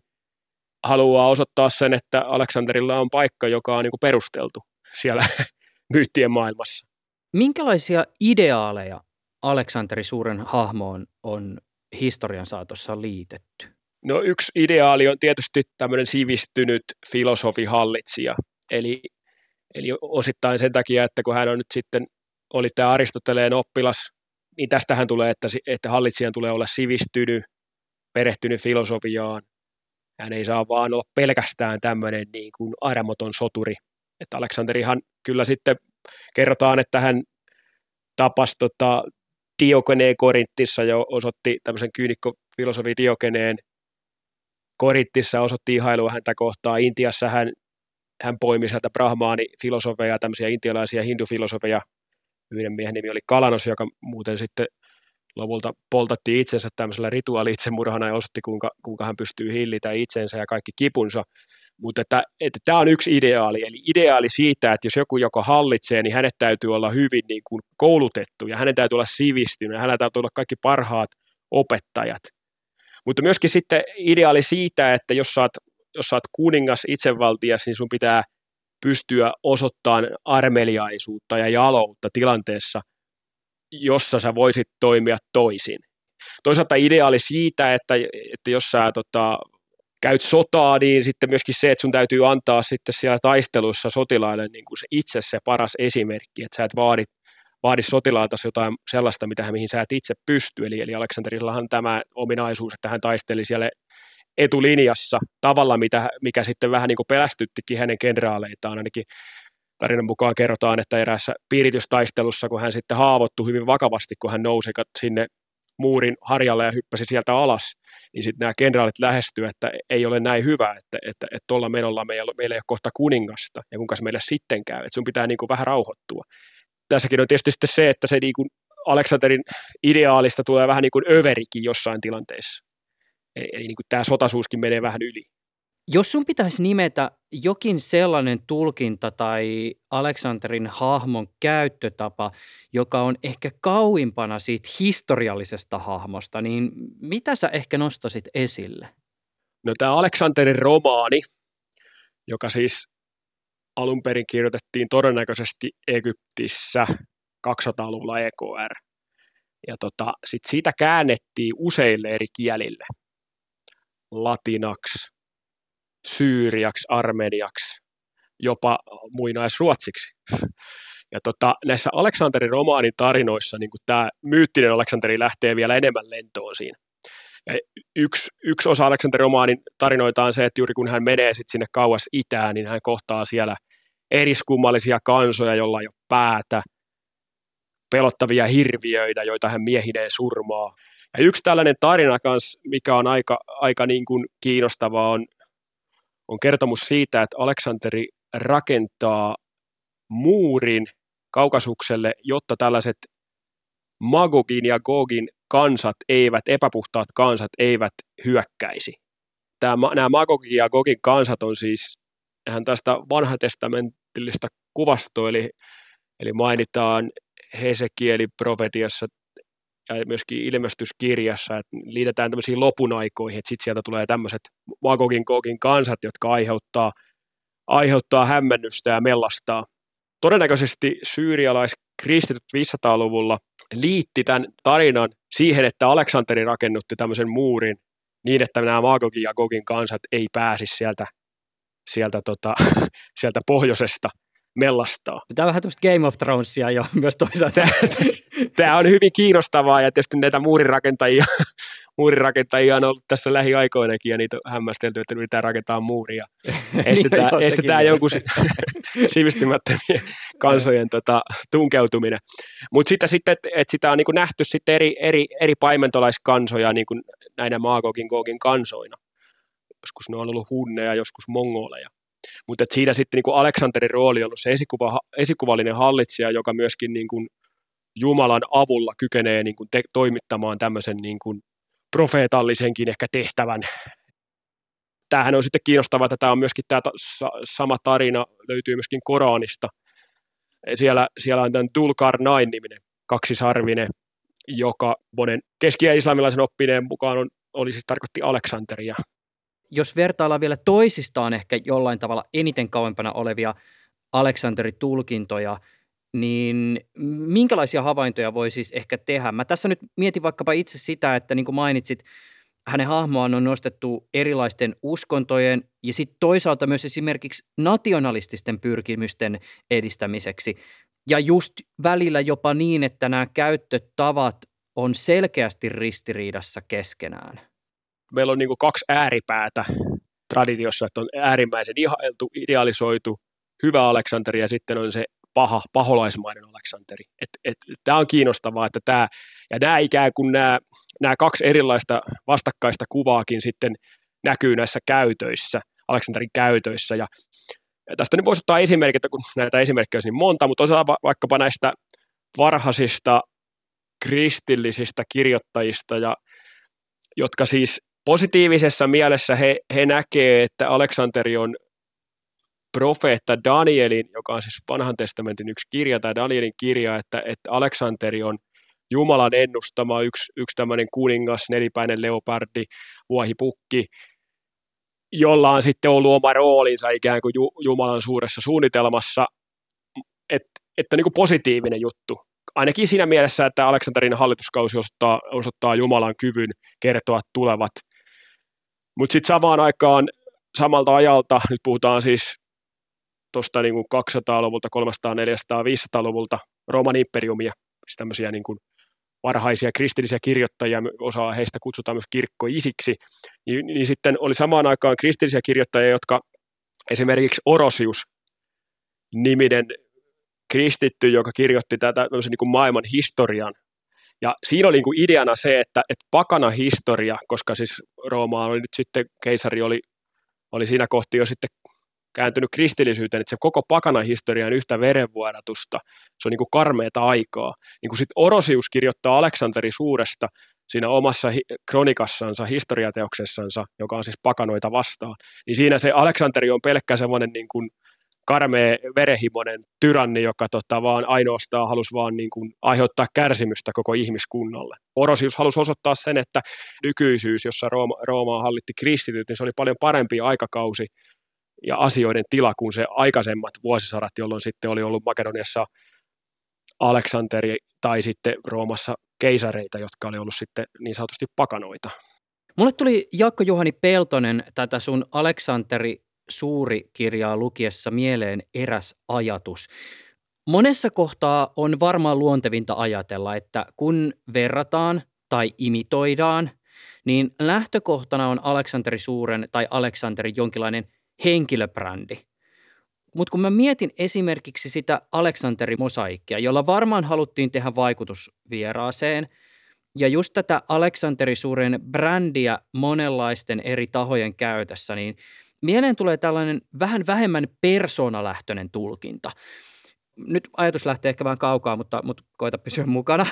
haluaa osoittaa sen, että Aleksanterilla on paikka, joka on niin kuin perusteltu siellä myyttien maailmassa. Minkälaisia ideaaleja Aleksanteri suuren hahmoon on historian saatossa liitetty? No yksi ideaali on tietysti tämmöinen sivistynyt filosofihallitsija, eli, eli osittain sen takia, että kun hän on nyt sitten, oli tämä Aristoteleen oppilas, niin tästähän tulee, että, että hallitsijan tulee olla sivistynyt, perehtynyt filosofiaan. Hän ei saa vaan olla pelkästään tämmöinen niin kuin armoton soturi. Että Aleksanderihan kyllä sitten kerrotaan, että hän tapasi tota, Diogeneen Korintissa jo osoitti tämmöisen kyynikkofilosofi Diogeneen Korintissa osoitti ihailua häntä kohtaan. Intiassa hän, hän poimi sieltä brahmaani-filosofeja, tämmöisiä intialaisia hindufilosofeja. Yhden miehen nimi oli Kalanos, joka muuten sitten lopulta poltattiin itsensä tämmöisellä rituaali-itsemurhana ja osoitti, kuinka, kuinka hän pystyy hillitä itsensä ja kaikki kipunsa. Mutta että, että tämä on yksi ideaali, eli ideaali siitä, että jos joku, joka hallitsee, niin hänet täytyy olla hyvin niin kuin koulutettu ja hänen täytyy olla sivistynyt, hänellä täytyy olla kaikki parhaat opettajat. Mutta myöskin sitten ideaali siitä, että jos oot, jos sä oot kuningas itsevaltias, niin sun pitää pystyä osoittamaan armeliaisuutta ja jaloutta tilanteessa, jossa sä voisit toimia toisin. Toisaalta ideaali siitä, että, että jos sä tota, käyt sotaa, niin sitten myöskin se, että sun täytyy antaa sitten siellä taistelussa sotilaille niin kuin se itse se paras esimerkki, että sä et vaadi, vaadi sotilaalta jotain sellaista, mitä, mihin sä et itse pysty. Eli, eli Aleksanderillahan tämä ominaisuus, että hän taisteli siellä etulinjassa tavalla, mitä, mikä sitten vähän niin kuin pelästyttikin hänen kenraaleitaan, ainakin tarinan mukaan kerrotaan, että eräässä piiritystaistelussa, kun hän sitten haavoittui hyvin vakavasti, kun hän nousi sinne muurin harjalle ja hyppäsi sieltä alas, niin sitten nämä kenraalit lähestyivät, että ei ole näin hyvä, että että, että tuolla menolla meillä, meillä ei ole kohta kuningasta, ja kuinka se meille sitten käy, että sun pitää niin kuin vähän rauhoittua. Tässäkin on tietysti sitten se, että se niin kuin Aleksanterin ideaalista tulee vähän niin kuin överikin jossain tilanteessa. Eli, eli niin kuin tämä sotasuuskin menee vähän yli. Jos sun pitäisi nimetä jokin sellainen tulkinta tai Aleksanterin hahmon käyttötapa, joka on ehkä kauimpana siitä historiallisesta hahmosta, niin mitä sä ehkä nostasit esille? No tämä Aleksanterin romaani, joka siis alun perin kirjoitettiin todennäköisesti Egyptissä 200-luvulla EKR. Ja tota, sit siitä käännettiin useille eri kielille. Latinaksi, syyriaksi, armeniaksi, jopa muinaisruotsiksi. Ja tota, näissä Aleksanterin romaanin tarinoissa niin tämä myyttinen Aleksanteri lähtee vielä enemmän lentoon siinä. Ja yksi, yksi osa Aleksanterin romaanin tarinoita on se, että juuri kun hän menee sit sinne kauas itään, niin hän kohtaa siellä eriskummallisia kansoja, joilla ei ole päätä, pelottavia hirviöitä, joita hän miehineen surmaa. Ja yksi tällainen tarina kanssa, mikä on aika, aika niin kuin kiinnostavaa, on on kertomus siitä, että Aleksanteri rakentaa muurin kaukasukselle, jotta tällaiset Magogin ja Gogin kansat eivät, epäpuhtaat kansat eivät hyökkäisi. Tämä, nämä Magogin ja Gogin kansat on siis ihan tästä vanhatestamentillista kuvastoa, eli, eli mainitaan Hesekieli profetiassa ja myöskin ilmestyskirjassa, että liitetään tämmöisiin lopun aikoihin, että sitten sieltä tulee tämmöiset Magogin Gogin kansat, jotka aiheuttaa, aiheuttaa hämmennystä ja mellastaa. Todennäköisesti syyrialaiskristityt 500-luvulla liitti tämän tarinan siihen, että Aleksanteri rakennutti tämmöisen muurin niin, että nämä Magogin ja Gogin kansat ei pääsisi sieltä, sieltä, tota, sieltä pohjoisesta mellastaa. Tämä on vähän tämmöistä Game of Thronesia jo myös toisaalta. Tämä on hyvin kiinnostavaa ja tietysti näitä muurirakentajia, muurirakentajia on ollut tässä lähiaikoinakin ja niitä on hämmästelty, että yritetään rakentaa muuria. Estetään, niin, estetään jonkun sivistymättömien kansojen tota, tunkeutuminen. Mutta sitten, sitten että et sitä on niinku nähty sitten eri, eri, eri paimentolaiskansoja niinku näinä Maagogin Gogin kansoina. Joskus ne on ollut hunneja, joskus mongoleja. Mutta siinä sitten niin Aleksanterin rooli on ollut se esikuva, esikuvallinen hallitsija, joka myöskin niin kuin Jumalan avulla kykenee niin kuin te, toimittamaan tämmöisen niin kuin profeetallisenkin ehkä tehtävän. Tämähän on sitten kiinnostavaa, että tämä on myöskin tämä sama tarina löytyy myöskin Koranista. Siellä, siellä on tämän Dulkar Nain-niminen kaksisarvinen, joka monen keski- ja islamilaisen oppineen mukaan on, oli siis tarkoitti Aleksanteria jos vertaillaan vielä toisistaan ehkä jollain tavalla eniten kauempana olevia Aleksanterin tulkintoja, niin minkälaisia havaintoja voi siis ehkä tehdä? Mä tässä nyt mietin vaikkapa itse sitä, että niin kuin mainitsit, hänen hahmoaan on nostettu erilaisten uskontojen ja sitten toisaalta myös esimerkiksi nationalististen pyrkimysten edistämiseksi. Ja just välillä jopa niin, että nämä käyttötavat on selkeästi ristiriidassa keskenään meillä on niin kuin kaksi ääripäätä traditiossa, että on äärimmäisen ihailtu, idealisoitu, hyvä Aleksanteri ja sitten on se paha, paholaismainen Aleksanteri. Tämä on kiinnostavaa, että tämä, ja nämä ikään kuin nämä, nämä kaksi erilaista vastakkaista kuvaakin sitten näkyy näissä käytöissä, Aleksanterin käytöissä, ja, ja tästä nyt voisi ottaa esimerkkiä, kun näitä esimerkkejä olisi niin monta, mutta otetaan vaikkapa näistä varhaisista kristillisistä kirjoittajista, ja jotka siis positiivisessa mielessä he, he näkee, että Aleksanteri on profeetta Danielin, joka on siis vanhan testamentin yksi kirja, tai Danielin kirja, että, että Aleksanteri on Jumalan ennustama yksi, yksi tämmöinen kuningas, nelipäinen leopardi, vuohipukki, jolla on sitten ollut oma roolinsa ikään kuin Jumalan suuressa suunnitelmassa, että, että niin kuin positiivinen juttu ainakin siinä mielessä, että Aleksanterin hallituskausi osoittaa, osoittaa Jumalan kyvyn kertoa tulevat. Mutta sitten samaan aikaan samalta ajalta, nyt puhutaan siis tuosta niin 200-luvulta, 300, 400, 500-luvulta, Rooman imperiumia, siis tämmöisiä niin kuin varhaisia kristillisiä kirjoittajia, osa heistä kutsutaan myös kirkkoisiksi, niin, niin sitten oli samaan aikaan kristillisiä kirjoittajia, jotka esimerkiksi Orosius, niminen kristitty, joka kirjoitti tätä niin kuin maailman historian. Ja siinä oli niin kuin ideana se, että, että pakana historia, koska siis Rooma oli nyt sitten, keisari oli, oli siinä kohti jo sitten kääntynyt kristillisyyteen, että se koko pakana historia on yhtä verenvuodatusta. Se on niin kuin karmeeta aikaa. Niin kuin sitten Orosius kirjoittaa Aleksanteri Suuresta siinä omassa hi- kronikassansa, historiateoksessansa, joka on siis pakanoita vastaan, niin siinä se Aleksanteri on pelkkä semmoinen niin kuin karmea verehimonen tyranni, joka tota, vaan ainoastaan halusi vaan niin kuin aiheuttaa kärsimystä koko ihmiskunnalle. Orosius halusi osoittaa sen, että nykyisyys, jossa Rooma, Roomaa hallitti kristityt, niin se oli paljon parempi aikakausi ja asioiden tila kuin se aikaisemmat vuosisadat, jolloin sitten oli ollut Makedoniassa Aleksanteri tai sitten Roomassa keisareita, jotka oli ollut sitten niin sanotusti pakanoita. Mulle tuli Jaakko Juhani Peltonen tätä sun Aleksanteri suuri kirjaa lukiessa mieleen eräs ajatus. Monessa kohtaa on varmaan luontevinta ajatella, että kun verrataan tai imitoidaan, niin lähtökohtana on Aleksanteri Suuren tai Aleksanteri jonkinlainen henkilöbrändi. Mutta kun mä mietin esimerkiksi sitä Aleksanteri mosaikkia, jolla varmaan haluttiin tehdä vaikutus vieraaseen, ja just tätä Aleksanteri Suuren brändiä monenlaisten eri tahojen käytössä, niin – mieleen tulee tällainen vähän vähemmän persoonalähtöinen tulkinta. Nyt ajatus lähtee ehkä vähän kaukaa, mutta, mutta koita pysyä mukana.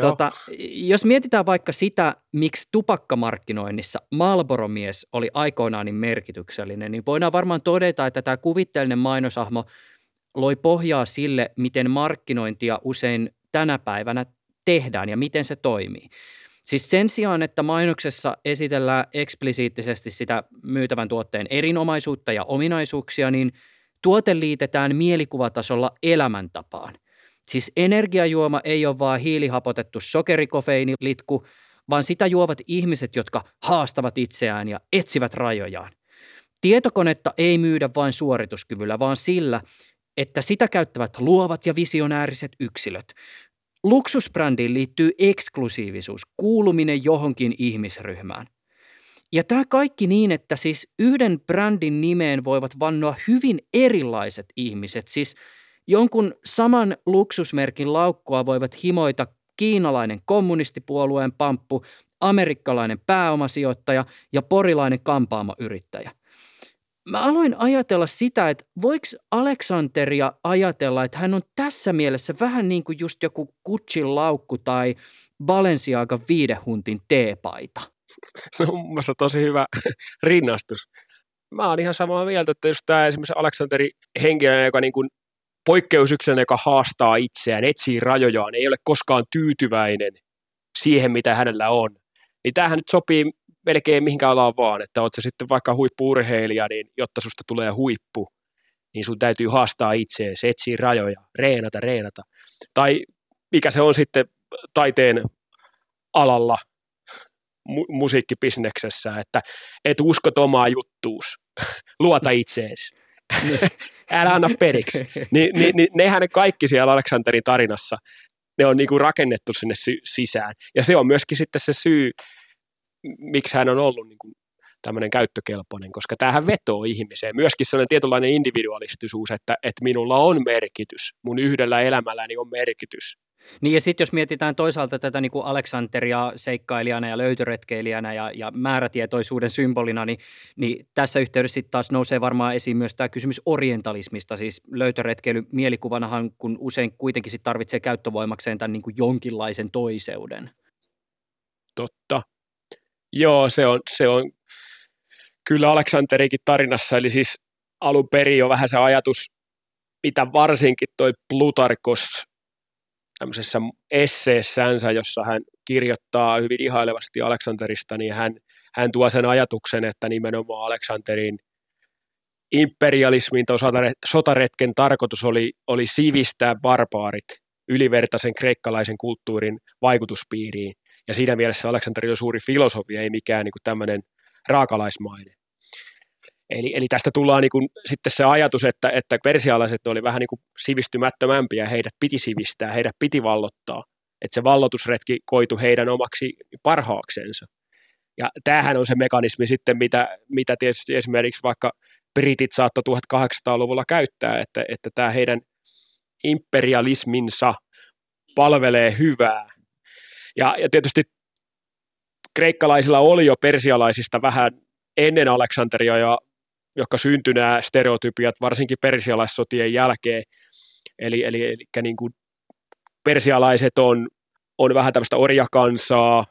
Tota, jos mietitään vaikka sitä, miksi tupakkamarkkinoinnissa Malboro-mies oli aikoinaan niin merkityksellinen, niin voidaan varmaan todeta, että tämä kuvitteellinen mainosahmo loi pohjaa sille, miten markkinointia usein tänä päivänä tehdään ja miten se toimii. Siis sen sijaan, että mainoksessa esitellään eksplisiittisesti sitä myytävän tuotteen erinomaisuutta ja ominaisuuksia, niin tuote liitetään mielikuvatasolla elämäntapaan. Siis energiajuoma ei ole vaan hiilihapotettu sokerikofeinilitku, vaan sitä juovat ihmiset, jotka haastavat itseään ja etsivät rajojaan. Tietokonetta ei myydä vain suorituskyvyllä, vaan sillä, että sitä käyttävät luovat ja visionääriset yksilöt. Luksusbrändiin liittyy eksklusiivisuus, kuuluminen johonkin ihmisryhmään. Ja tämä kaikki niin, että siis yhden brändin nimeen voivat vannoa hyvin erilaiset ihmiset. Siis jonkun saman luksusmerkin laukkua voivat himoita kiinalainen kommunistipuolueen pamppu, amerikkalainen pääomasijoittaja ja porilainen kampaamayrittäjä. Mä aloin ajatella sitä, että voiko Aleksanteria ajatella, että hän on tässä mielessä vähän niin kuin just joku Gucciin laukku tai Balenciaga viidehuntin teepaita. No mun mielestä tosi hyvä rinnastus. Mä oon ihan samaa mieltä, että just tämä esimerkiksi Aleksanteri henkilö, joka niin kuin poikkeusyksilön, joka haastaa itseään, etsii rajojaan, ei ole koskaan tyytyväinen siihen, mitä hänellä on. Niin tämähän nyt sopii melkein mihinkään alaan vaan, että oot se sitten vaikka huippuurheilija, niin jotta susta tulee huippu, niin sun täytyy haastaa itseesi, etsiä rajoja, reenata, reenata. Tai mikä se on sitten taiteen alalla, mu- musiikkibisneksessä, että et usko omaa juttuus, luota itseesi. Älä anna periksi. Ni, ni, ni, nehän ne kaikki siellä Aleksanterin tarinassa, ne on niinku rakennettu sinne sy- sisään. Ja se on myöskin sitten se syy, miksi hän on ollut niin kuin tämmöinen käyttökelpoinen, koska tämähän vetoo ihmiseen. Myöskin sellainen tietynlainen individualistisuus, että, että minulla on merkitys, mun yhdellä elämälläni on merkitys. Niin ja sitten jos mietitään toisaalta tätä niin kuin Aleksanteria seikkailijana ja löytöretkeilijänä ja, ja määrätietoisuuden symbolina, niin, niin tässä yhteydessä sitten taas nousee varmaan esiin myös tämä kysymys orientalismista. Siis löytöretkeily mielikuvanahan, kun usein kuitenkin sit tarvitsee käyttövoimakseen tämän niin kuin jonkinlaisen toiseuden. Totta. Joo, se on, se on kyllä Aleksanterikin tarinassa, eli siis alun perin on vähän se ajatus, mitä varsinkin toi Plutarkos tämmöisessä esseessänsä, jossa hän kirjoittaa hyvin ihailevasti Aleksanterista, niin hän, hän tuo sen ajatuksen, että nimenomaan Aleksanterin imperialismin tai sotaretken tarkoitus oli, oli sivistää barbaarit ylivertaisen kreikkalaisen kulttuurin vaikutuspiiriin. Ja siinä mielessä Aleksanteri on suuri filosofia, ei mikään niin tämmöinen raakalaismainen. Eli, eli tästä tullaan niin kuin, sitten se ajatus, että, että persialaiset oli vähän niin kuin sivistymättömämpiä, heidät piti sivistää, heidät piti vallottaa. Että se vallotusretki koitu heidän omaksi parhaaksensa. Ja tämähän on se mekanismi sitten, mitä, mitä tietysti esimerkiksi vaikka britit saattoi 1800-luvulla käyttää, että, että tämä heidän imperialisminsa palvelee hyvää ja, ja tietysti kreikkalaisilla oli jo persialaisista vähän ennen Aleksanteria, ja, jotka syntyi nämä stereotypiat, varsinkin persialaissotien jälkeen. Eli, eli, eli niin kuin persialaiset on, on vähän tämmöistä orjakansaa,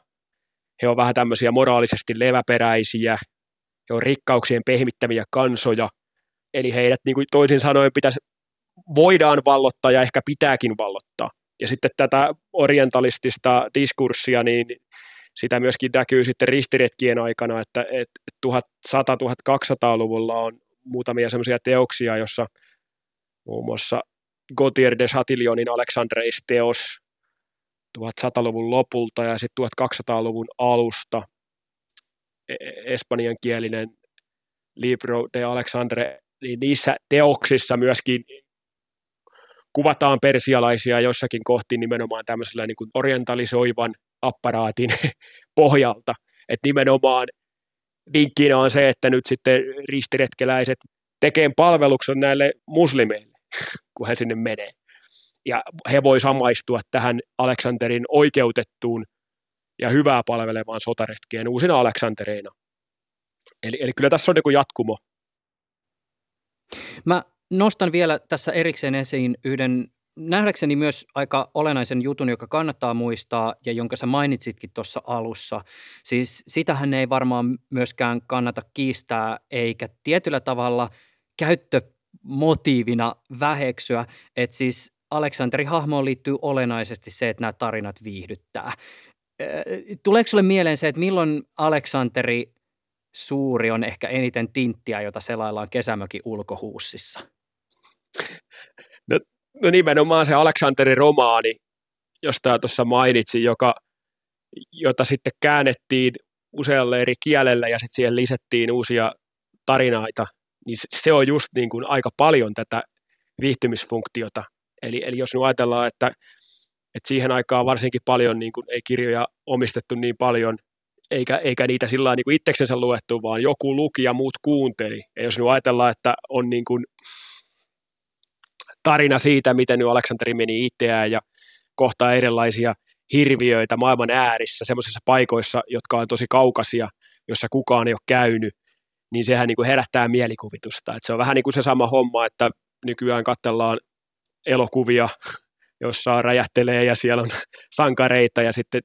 he on vähän tämmöisiä moraalisesti leväperäisiä, he on rikkauksien pehmittäviä kansoja, eli heidät niin kuin toisin sanoen pitäisi, voidaan vallottaa ja ehkä pitääkin vallottaa. Ja sitten tätä orientalistista diskurssia, niin sitä myöskin näkyy sitten ristiretkien aikana, että, että 1100-1200-luvulla on muutamia semmoisia teoksia, jossa muun muassa Gautier de Chatillionin Alexandreis-teos 1100-luvun lopulta ja sitten 1200-luvun alusta e-, e-, espanjankielinen Libro de Alexandre, niin niissä teoksissa myöskin kuvataan persialaisia jossakin kohti nimenomaan tämmöisellä niin kuin orientalisoivan apparaatin pohjalta. Että nimenomaan vinkkinä on se, että nyt sitten ristiretkeläiset tekee palveluksen näille muslimeille, kun he sinne menee. Ja he voi samaistua tähän Aleksanterin oikeutettuun ja hyvää palvelevaan sotaretkeen uusina Aleksantereina. Eli, eli kyllä tässä on niin jatkumo. Mä nostan vielä tässä erikseen esiin yhden nähdäkseni myös aika olennaisen jutun, joka kannattaa muistaa ja jonka sä mainitsitkin tuossa alussa. Siis sitähän ei varmaan myöskään kannata kiistää eikä tietyllä tavalla käyttömotiivina väheksyä, että siis Aleksanteri hahmoon liittyy olennaisesti se, että nämä tarinat viihdyttää. Tuleeko sulle mieleen se, että milloin Aleksanteri suuri on ehkä eniten tinttiä, jota selaillaan kesämökin ulkohuussissa? No, no nimenomaan se Aleksanterin romaani, josta tuossa mainitsin, joka, jota sitten käännettiin usealle eri kielellä ja sitten siihen lisättiin uusia tarinaita, niin se on just niin kuin aika paljon tätä viihtymisfunktiota. Eli, eli jos nyt ajatellaan, että, että siihen aikaan varsinkin paljon niin kuin, ei kirjoja omistettu niin paljon, eikä, eikä niitä sillä niin itseksensä luettu, vaan joku luki ja muut kuunteli. Ja jos nyt ajatellaan, että on niin kuin tarina siitä, miten nyt Aleksanteri meni itseään ja kohtaa erilaisia hirviöitä maailman äärissä, semmoisissa paikoissa, jotka on tosi kaukaisia, jossa kukaan ei ole käynyt, niin sehän niin kuin herättää mielikuvitusta. Et se on vähän niin kuin se sama homma, että nykyään katsellaan elokuvia, jossa räjähtelee ja siellä on sankareita ja sitten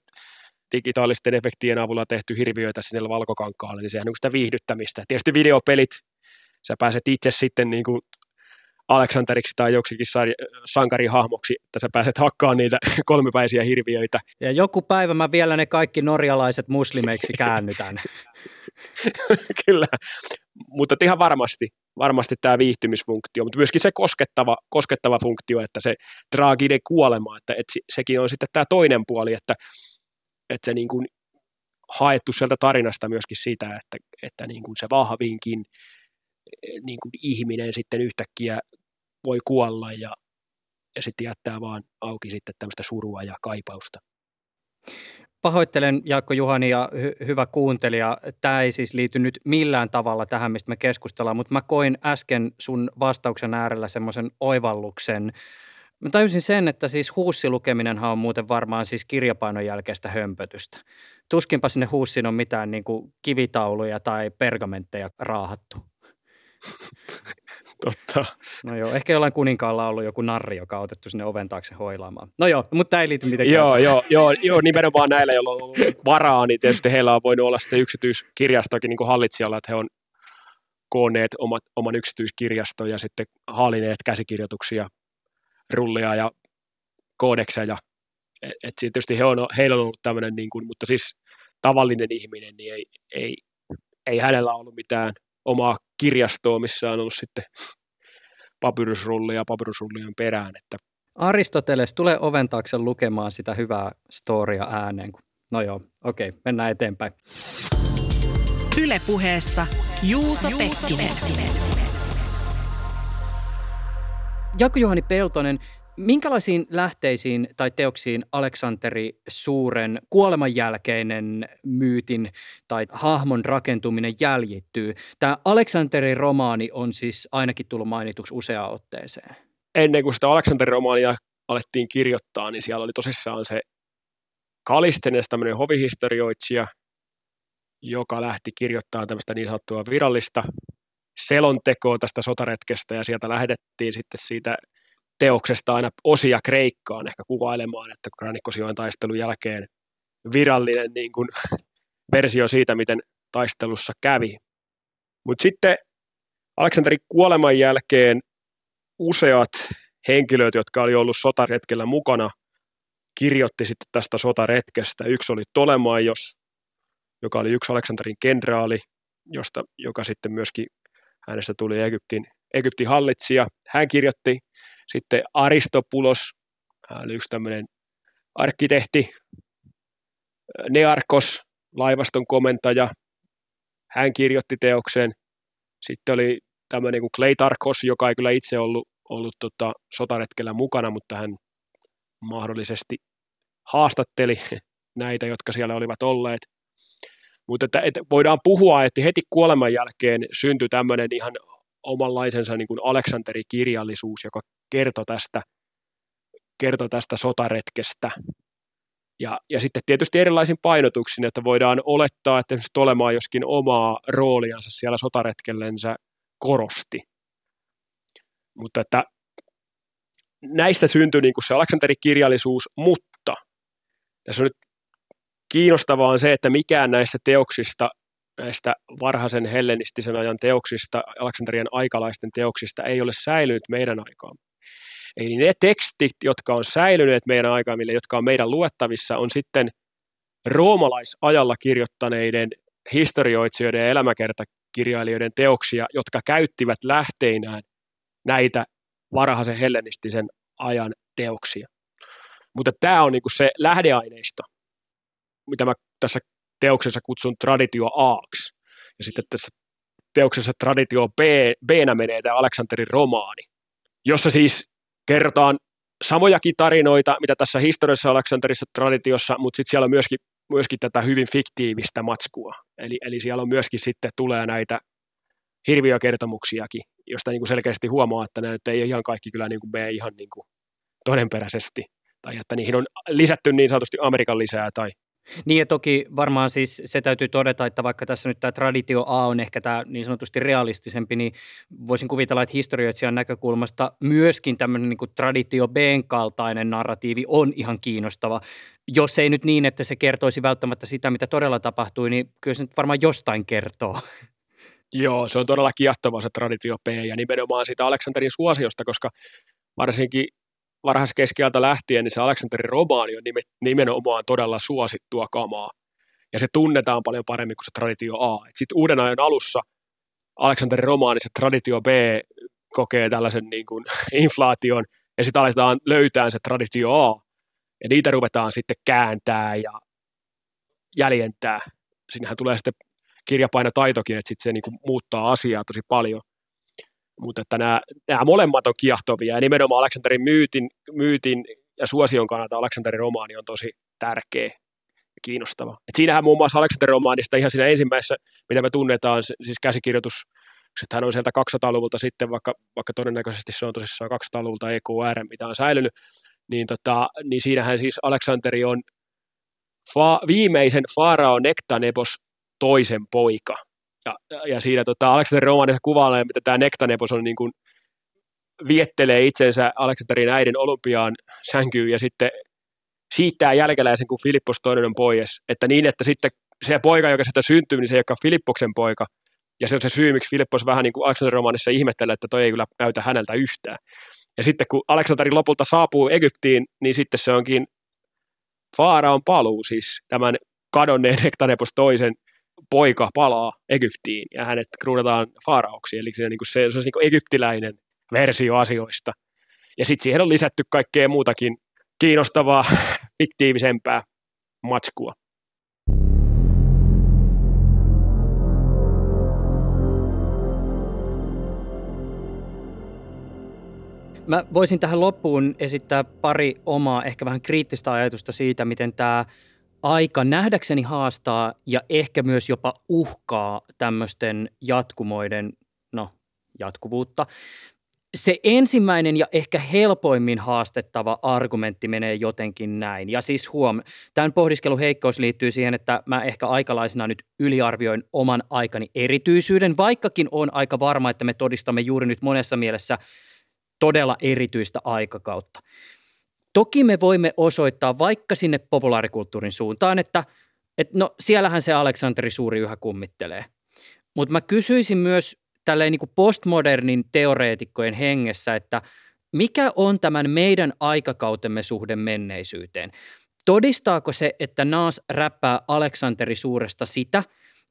digitaalisten efektien avulla tehty hirviöitä sinne valkokankaalle, niin sehän on sitä viihdyttämistä. Tietysti videopelit, sä pääset itse sitten niin kuin Aleksanteriksi tai joksikin sankarihahmoksi, että sä pääset hakkaan niitä kolmipäisiä hirviöitä. Ja joku päivä mä vielä ne kaikki norjalaiset muslimeiksi käännytän. Kyllä, mutta ihan varmasti, varmasti tämä viihtymisfunktio, mutta myöskin se koskettava, koskettava funktio, että se traaginen kuolema, että, että sekin on sitten tämä toinen puoli, että, että se niin kuin haettu sieltä tarinasta myöskin sitä, että, että niin kuin se vahvinkin niin kuin ihminen sitten yhtäkkiä voi kuolla ja, ja sitten jättää vaan auki sitten tämmöistä surua ja kaipausta. Pahoittelen Jaakko Juhani ja hy- hyvä kuuntelija. Tämä ei siis liity nyt millään tavalla tähän, mistä me keskustellaan, mutta mä koin äsken sun vastauksen äärellä semmoisen oivalluksen. Mä tajusin sen, että siis huussilukeminenhan on muuten varmaan siis kirjapainon jälkeistä hömpötystä. Tuskinpa sinne huussiin on mitään niin kuin kivitauluja tai pergamentteja raahattu. Totta. No joo, ehkä jollain kuninkaalla on ollut joku narri, joka on otettu sinne oven taakse hoilaamaan. No joo, mutta tämä ei liity mitenkään. Joo, joo, joo, joo nimenomaan näillä, joilla on ollut varaa, niin tietysti heillä on voinut olla sitten yksityiskirjastokin niin kuin hallitsijalla, että he on kooneet omat, oman yksityiskirjaston ja sitten haalineet käsikirjoituksia, rullia ja koodekseja. Et, et tietysti he on, heillä on ollut tämmöinen, niin kuin, mutta siis tavallinen ihminen, niin ei, ei, ei hänellä ollut mitään omaa kirjastoa, missä on ollut sitten papyrusrullia ja papyrusrullien perään. Että Aristoteles, tulee oven taakse lukemaan sitä hyvää storia ääneen. No joo, okei, okay, mennään eteenpäin. Ylepuheessa Juuso, Juuso Pekkinen. Pekkinen. Jaakko-Juhani Peltonen, Minkälaisiin lähteisiin tai teoksiin Aleksanteri Suuren kuoleman jälkeinen myytin tai hahmon rakentuminen jäljittyy? Tämä Aleksanterin romaani on siis ainakin tullut mainituksi useaan otteeseen. Ennen kuin sitä Aleksanterin romaania alettiin kirjoittaa, niin siellä oli tosissaan se Kalistenes, tämmöinen hovihistorioitsija, joka lähti kirjoittamaan tämmöistä niin sanottua virallista selontekoa tästä sotaretkestä ja sieltä lähetettiin sitten siitä teoksesta aina osia Kreikkaan ehkä kuvailemaan, että Granikkosioen taistelun jälkeen virallinen niin kuin, versio siitä, miten taistelussa kävi. Mutta sitten Aleksanterin kuoleman jälkeen useat henkilöt, jotka oli ollut sotaretkellä mukana, kirjoitti sitten tästä sotaretkestä. Yksi oli Tolemaios, joka oli yksi Aleksanterin kenraali, josta, joka sitten myöskin hänestä tuli Egyptin, Egyptin hallitsija. Hän kirjoitti sitten Aristopulos, hän oli yksi tämmöinen arkkitehti, Nearkos, laivaston komentaja, hän kirjoitti teoksen. Sitten oli tämmöinen kuin Kleitarkos, joka ei kyllä itse ollut, ollut tota, sotaretkellä mukana, mutta hän mahdollisesti haastatteli näitä, jotka siellä olivat olleet. Mutta että, että voidaan puhua, että heti kuoleman jälkeen syntyi tämmöinen ihan omanlaisensa niin kuin Aleksanteri-kirjallisuus, joka kertoi tästä, kertoi tästä sotaretkestä. Ja, ja sitten tietysti erilaisin painotuksin, että voidaan olettaa, että esimerkiksi Tolemaa joskin omaa rooliansa siellä sotaretkellensä korosti. Mutta että näistä syntyi niin kuin se Aleksanteri-kirjallisuus, mutta tässä on nyt kiinnostavaa on se, että mikään näistä teoksista näistä varhaisen hellenistisen ajan teoksista, Aleksandrian aikalaisten teoksista ei ole säilynyt meidän aikaan. Eli ne tekstit, jotka on säilyneet meidän aikaamille, jotka on meidän luettavissa, on sitten roomalaisajalla kirjoittaneiden historioitsijoiden ja elämäkertakirjailijoiden teoksia, jotka käyttivät lähteinään näitä varhaisen hellenistisen ajan teoksia. Mutta tämä on niinku se lähdeaineisto, mitä mä tässä teoksessa kutsun traditio Aaksi. Ja sitten tässä teoksessa traditio B, B menee tämä Aleksanterin romaani. jossa siis kerrotaan samojakin tarinoita, mitä tässä historiassa Aleksanterissa traditiossa, mutta sitten siellä on myöskin, myöskin tätä hyvin fiktiivistä matskua. Eli, eli siellä on myöskin sitten tulee näitä hirviökertomuksiakin, josta niin kuin selkeästi huomaa, että ne ei ihan kaikki kyllä niin kuin mene ihan niin kuin todenperäisesti, tai että niihin on lisätty niin sanotusti Amerikan lisää tai niin ja toki varmaan siis se täytyy todeta, että vaikka tässä nyt tämä traditio A on ehkä tämä niin sanotusti realistisempi, niin voisin kuvitella, että historioitsijan näkökulmasta myöskin tämmöinen niin kuin traditio B kaltainen narratiivi on ihan kiinnostava. Jos ei nyt niin, että se kertoisi välttämättä sitä, mitä todella tapahtui, niin kyllä se nyt varmaan jostain kertoo. Joo, se on todella kiehtova se traditio B ja nimenomaan siitä Aleksanterin suosiosta, koska varsinkin varhaiskeskeltä lähtien, niin se Aleksanterin romaani on nimenomaan todella suosittua kamaa. Ja se tunnetaan paljon paremmin kuin se traditio A. Sitten uuden ajan alussa Aleksanterin romaani, se traditio B, kokee tällaisen niin kuin inflaation, ja sitten aletaan löytää se traditio A, ja niitä ruvetaan sitten kääntää ja jäljentää. Sinnehän tulee sitten kirjapainotaitokin, että sitten se niin kuin muuttaa asiaa tosi paljon. Mutta että nämä, nämä molemmat on kiehtovia ja nimenomaan Aleksanterin myytin, myytin ja suosion kannalta Aleksanterin romaani on tosi tärkeä ja kiinnostava. Et siinähän muun muassa Aleksanterin romaanista ihan siinä ensimmäisessä, mitä me tunnetaan, siis käsikirjoitus, hän on sieltä 200-luvulta sitten, vaikka, vaikka todennäköisesti se on tosissaan 200-luvulta EKR, mitä on säilynyt, niin, tota, niin siinähän siis Aleksanteri on fa- viimeisen Faarao Nektanebos toisen poika. Ja, ja siinä tota, Aleksander Romanissa kuvailee, mitä tämä Nektanepos on niin kuin, viettelee itsensä Aleksanterin äidin olympiaan sänkyyn ja sitten siittää jälkeläisen, kun Filippos toinen on pois. Että niin, että sitten se poika, joka sitä syntyy, niin se ei Filippoksen poika. Ja se on se syy, miksi Filippos vähän niin kuin Aleksanterin romanissa ihmettelee, että toi ei kyllä näytä häneltä yhtään. Ja sitten kun Aleksanteri lopulta saapuu Egyptiin, niin sitten se onkin Faaraon paluu, siis tämän kadonneen Nektanepos toisen poika palaa Egyptiin ja hänet kruunataan faaraoksi, eli se, niin se, se on niin kuin egyptiläinen versio asioista. Ja sitten siihen on lisätty kaikkea muutakin kiinnostavaa, fiktiivisempää matskua. Mä voisin tähän loppuun esittää pari omaa, ehkä vähän kriittistä ajatusta siitä, miten tämä aika nähdäkseni haastaa ja ehkä myös jopa uhkaa tämmöisten jatkumoiden, no jatkuvuutta. Se ensimmäinen ja ehkä helpoimmin haastettava argumentti menee jotenkin näin. Ja siis huom, tämän pohdiskelun heikkous liittyy siihen, että mä ehkä aikalaisena nyt yliarvioin oman aikani erityisyyden, vaikkakin on aika varma, että me todistamme juuri nyt monessa mielessä todella erityistä aikakautta. Toki me voimme osoittaa vaikka sinne populaarikulttuurin suuntaan, että, että no siellähän se Aleksanteri Suuri yhä kummittelee. Mutta mä kysyisin myös tälleen niin kuin postmodernin teoreetikkojen hengessä, että mikä on tämän meidän aikakautemme suhde menneisyyteen? Todistaako se, että Naas räppää Aleksanteri Suuresta sitä,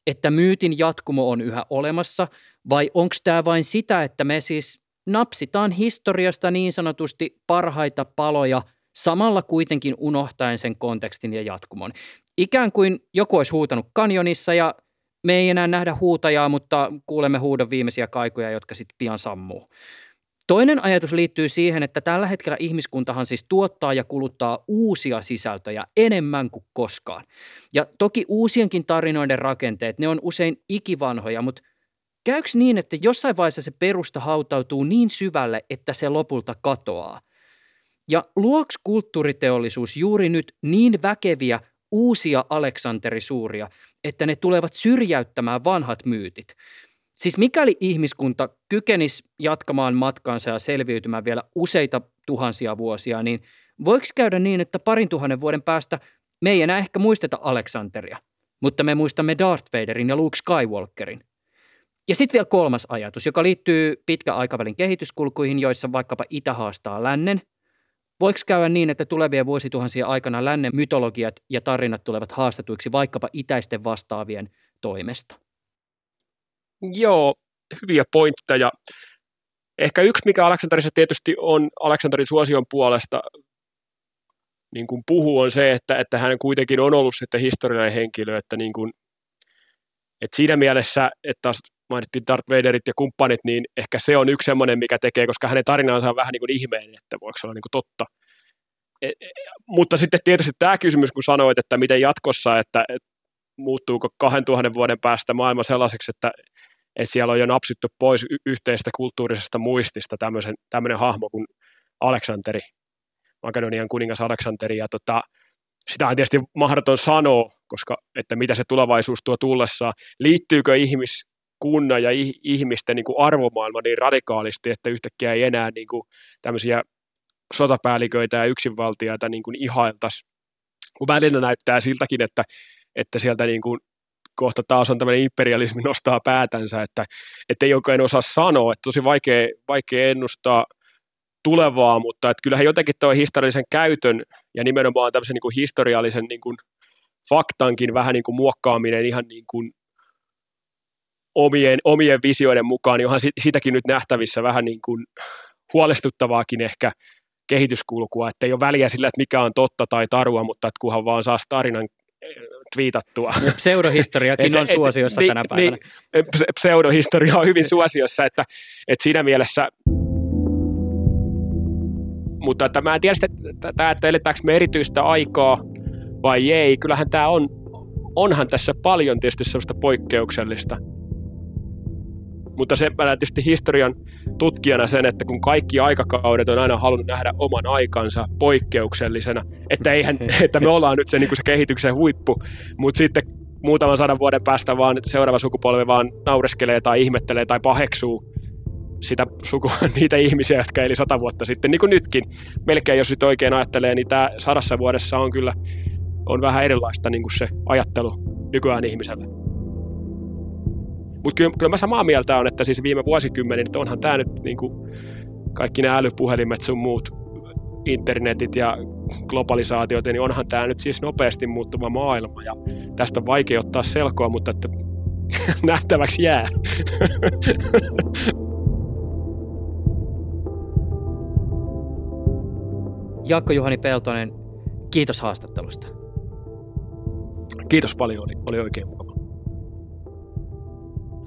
että myytin jatkumo on yhä olemassa, vai onko tämä vain sitä, että me siis napsitaan historiasta niin sanotusti parhaita paloja samalla kuitenkin unohtaen sen kontekstin ja jatkumon. Ikään kuin joku olisi huutanut kanjonissa ja me ei enää nähdä huutajaa, mutta kuulemme huudon viimeisiä kaikuja, jotka sitten pian sammuu. Toinen ajatus liittyy siihen, että tällä hetkellä ihmiskuntahan siis tuottaa ja kuluttaa uusia sisältöjä enemmän kuin koskaan. Ja toki uusienkin tarinoiden rakenteet, ne on usein ikivanhoja, mutta Käykö niin, että jossain vaiheessa se perusta hautautuu niin syvälle, että se lopulta katoaa? Ja luoks kulttuuriteollisuus juuri nyt niin väkeviä uusia Aleksanteri Suuria, että ne tulevat syrjäyttämään vanhat myytit? Siis mikäli ihmiskunta kykenisi jatkamaan matkaansa ja selviytymään vielä useita tuhansia vuosia, niin voiko käydä niin, että parin tuhannen vuoden päästä me ei enää ehkä muisteta Aleksanteria, mutta me muistamme Darth Vaderin ja Luke Skywalkerin? Ja sitten vielä kolmas ajatus, joka liittyy pitkän aikavälin kehityskulkuihin, joissa vaikkapa itä haastaa lännen. Voiko käydä niin, että tulevien vuosituhansien aikana lännen mytologiat ja tarinat tulevat haastetuiksi vaikkapa itäisten vastaavien toimesta? Joo, hyviä pointteja. Ehkä yksi, mikä Aleksanterissa tietysti on Aleksanterin suosion puolesta niin kuin puhuu, on se, että, että hän kuitenkin on ollut sitten historiallinen henkilö, että niin kuin, että siinä mielessä, että mainittiin Darth Vaderit ja kumppanit, niin ehkä se on yksi semmoinen, mikä tekee, koska hänen tarinansa on vähän niin kuin ihmeellinen, että voiko se olla niin kuin totta. E, e, mutta sitten tietysti tämä kysymys, kun sanoit, että miten jatkossa, että, että muuttuuko 2000 vuoden päästä maailma sellaiseksi, että, että siellä on jo napsittu pois y- yhteistä kulttuurisesta muistista tämmöinen hahmo kuin Aleksanteri, Makedonian kuningas Aleksanteri, ja tota, sitä on tietysti mahdoton sanoa, koska että mitä se tulevaisuus tuo tullessaan. Liittyykö ihmiskunnan ja ihmisten niin kuin arvomaailma niin radikaalisti, että yhtäkkiä ei enää niin kuin tämmöisiä sotapäälliköitä ja yksinvaltiaita niin kuin ihailtaisi. Kun välillä näyttää siltäkin, että, että sieltä niin kuin kohta taas on tämmöinen imperialismi nostaa päätänsä, että, että ei oikein osaa sanoa, että tosi vaikea, vaikea ennustaa – tulevaa, mutta että kyllähän jotenkin tuo historiallisen käytön ja nimenomaan tämmöisen niin kuin historiallisen niin kuin faktankin vähän niin kuin muokkaaminen ihan niin kuin omien, omien visioiden mukaan, niin onhan siitäkin nyt nähtävissä vähän niin kuin huolestuttavaakin ehkä kehityskulkua, että ei ole väliä sillä, että mikä on totta tai tarua, mutta että kunhan vaan saa tarinan eh, twiitattua. Pseudohistoriakin on suosiossa tänä päivänä. Niin, pseudohistoria on hyvin suosiossa, että, että siinä mielessä mutta että mä en tiedä, että, että eletäänkö me erityistä aikaa vai ei. Kyllähän tämä on, onhan tässä paljon tietysti sellaista poikkeuksellista. Mutta se mä tietysti historian tutkijana sen, että kun kaikki aikakaudet on aina halunnut nähdä oman aikansa poikkeuksellisena, että, eihän, että me ollaan nyt se, niin kuin se kehityksen huippu, mutta sitten muutaman sadan vuoden päästä vaan seuraava sukupolvi vaan naureskelee tai ihmettelee tai paheksuu sitä sukua, niitä ihmisiä, jotka eli sata vuotta sitten, niin kuin nytkin. Melkein, jos nyt oikein ajattelee, niin tämä sadassa vuodessa on kyllä on vähän erilaista niin kuin se ajattelu nykyään ihmiselle. Mutta kyllä, kyllä mä samaa mieltä on, että siis viime vuosikymmenin, että onhan tämä nyt niin kuin kaikki nämä älypuhelimet sun muut internetit ja globalisaatiot, niin onhan tämä nyt siis nopeasti muuttuva maailma ja tästä on vaikea ottaa selkoa, mutta että nähtäväksi jää. Jaakko Juhani Peltonen, kiitos haastattelusta. Kiitos paljon, oli, oli oikein mukava.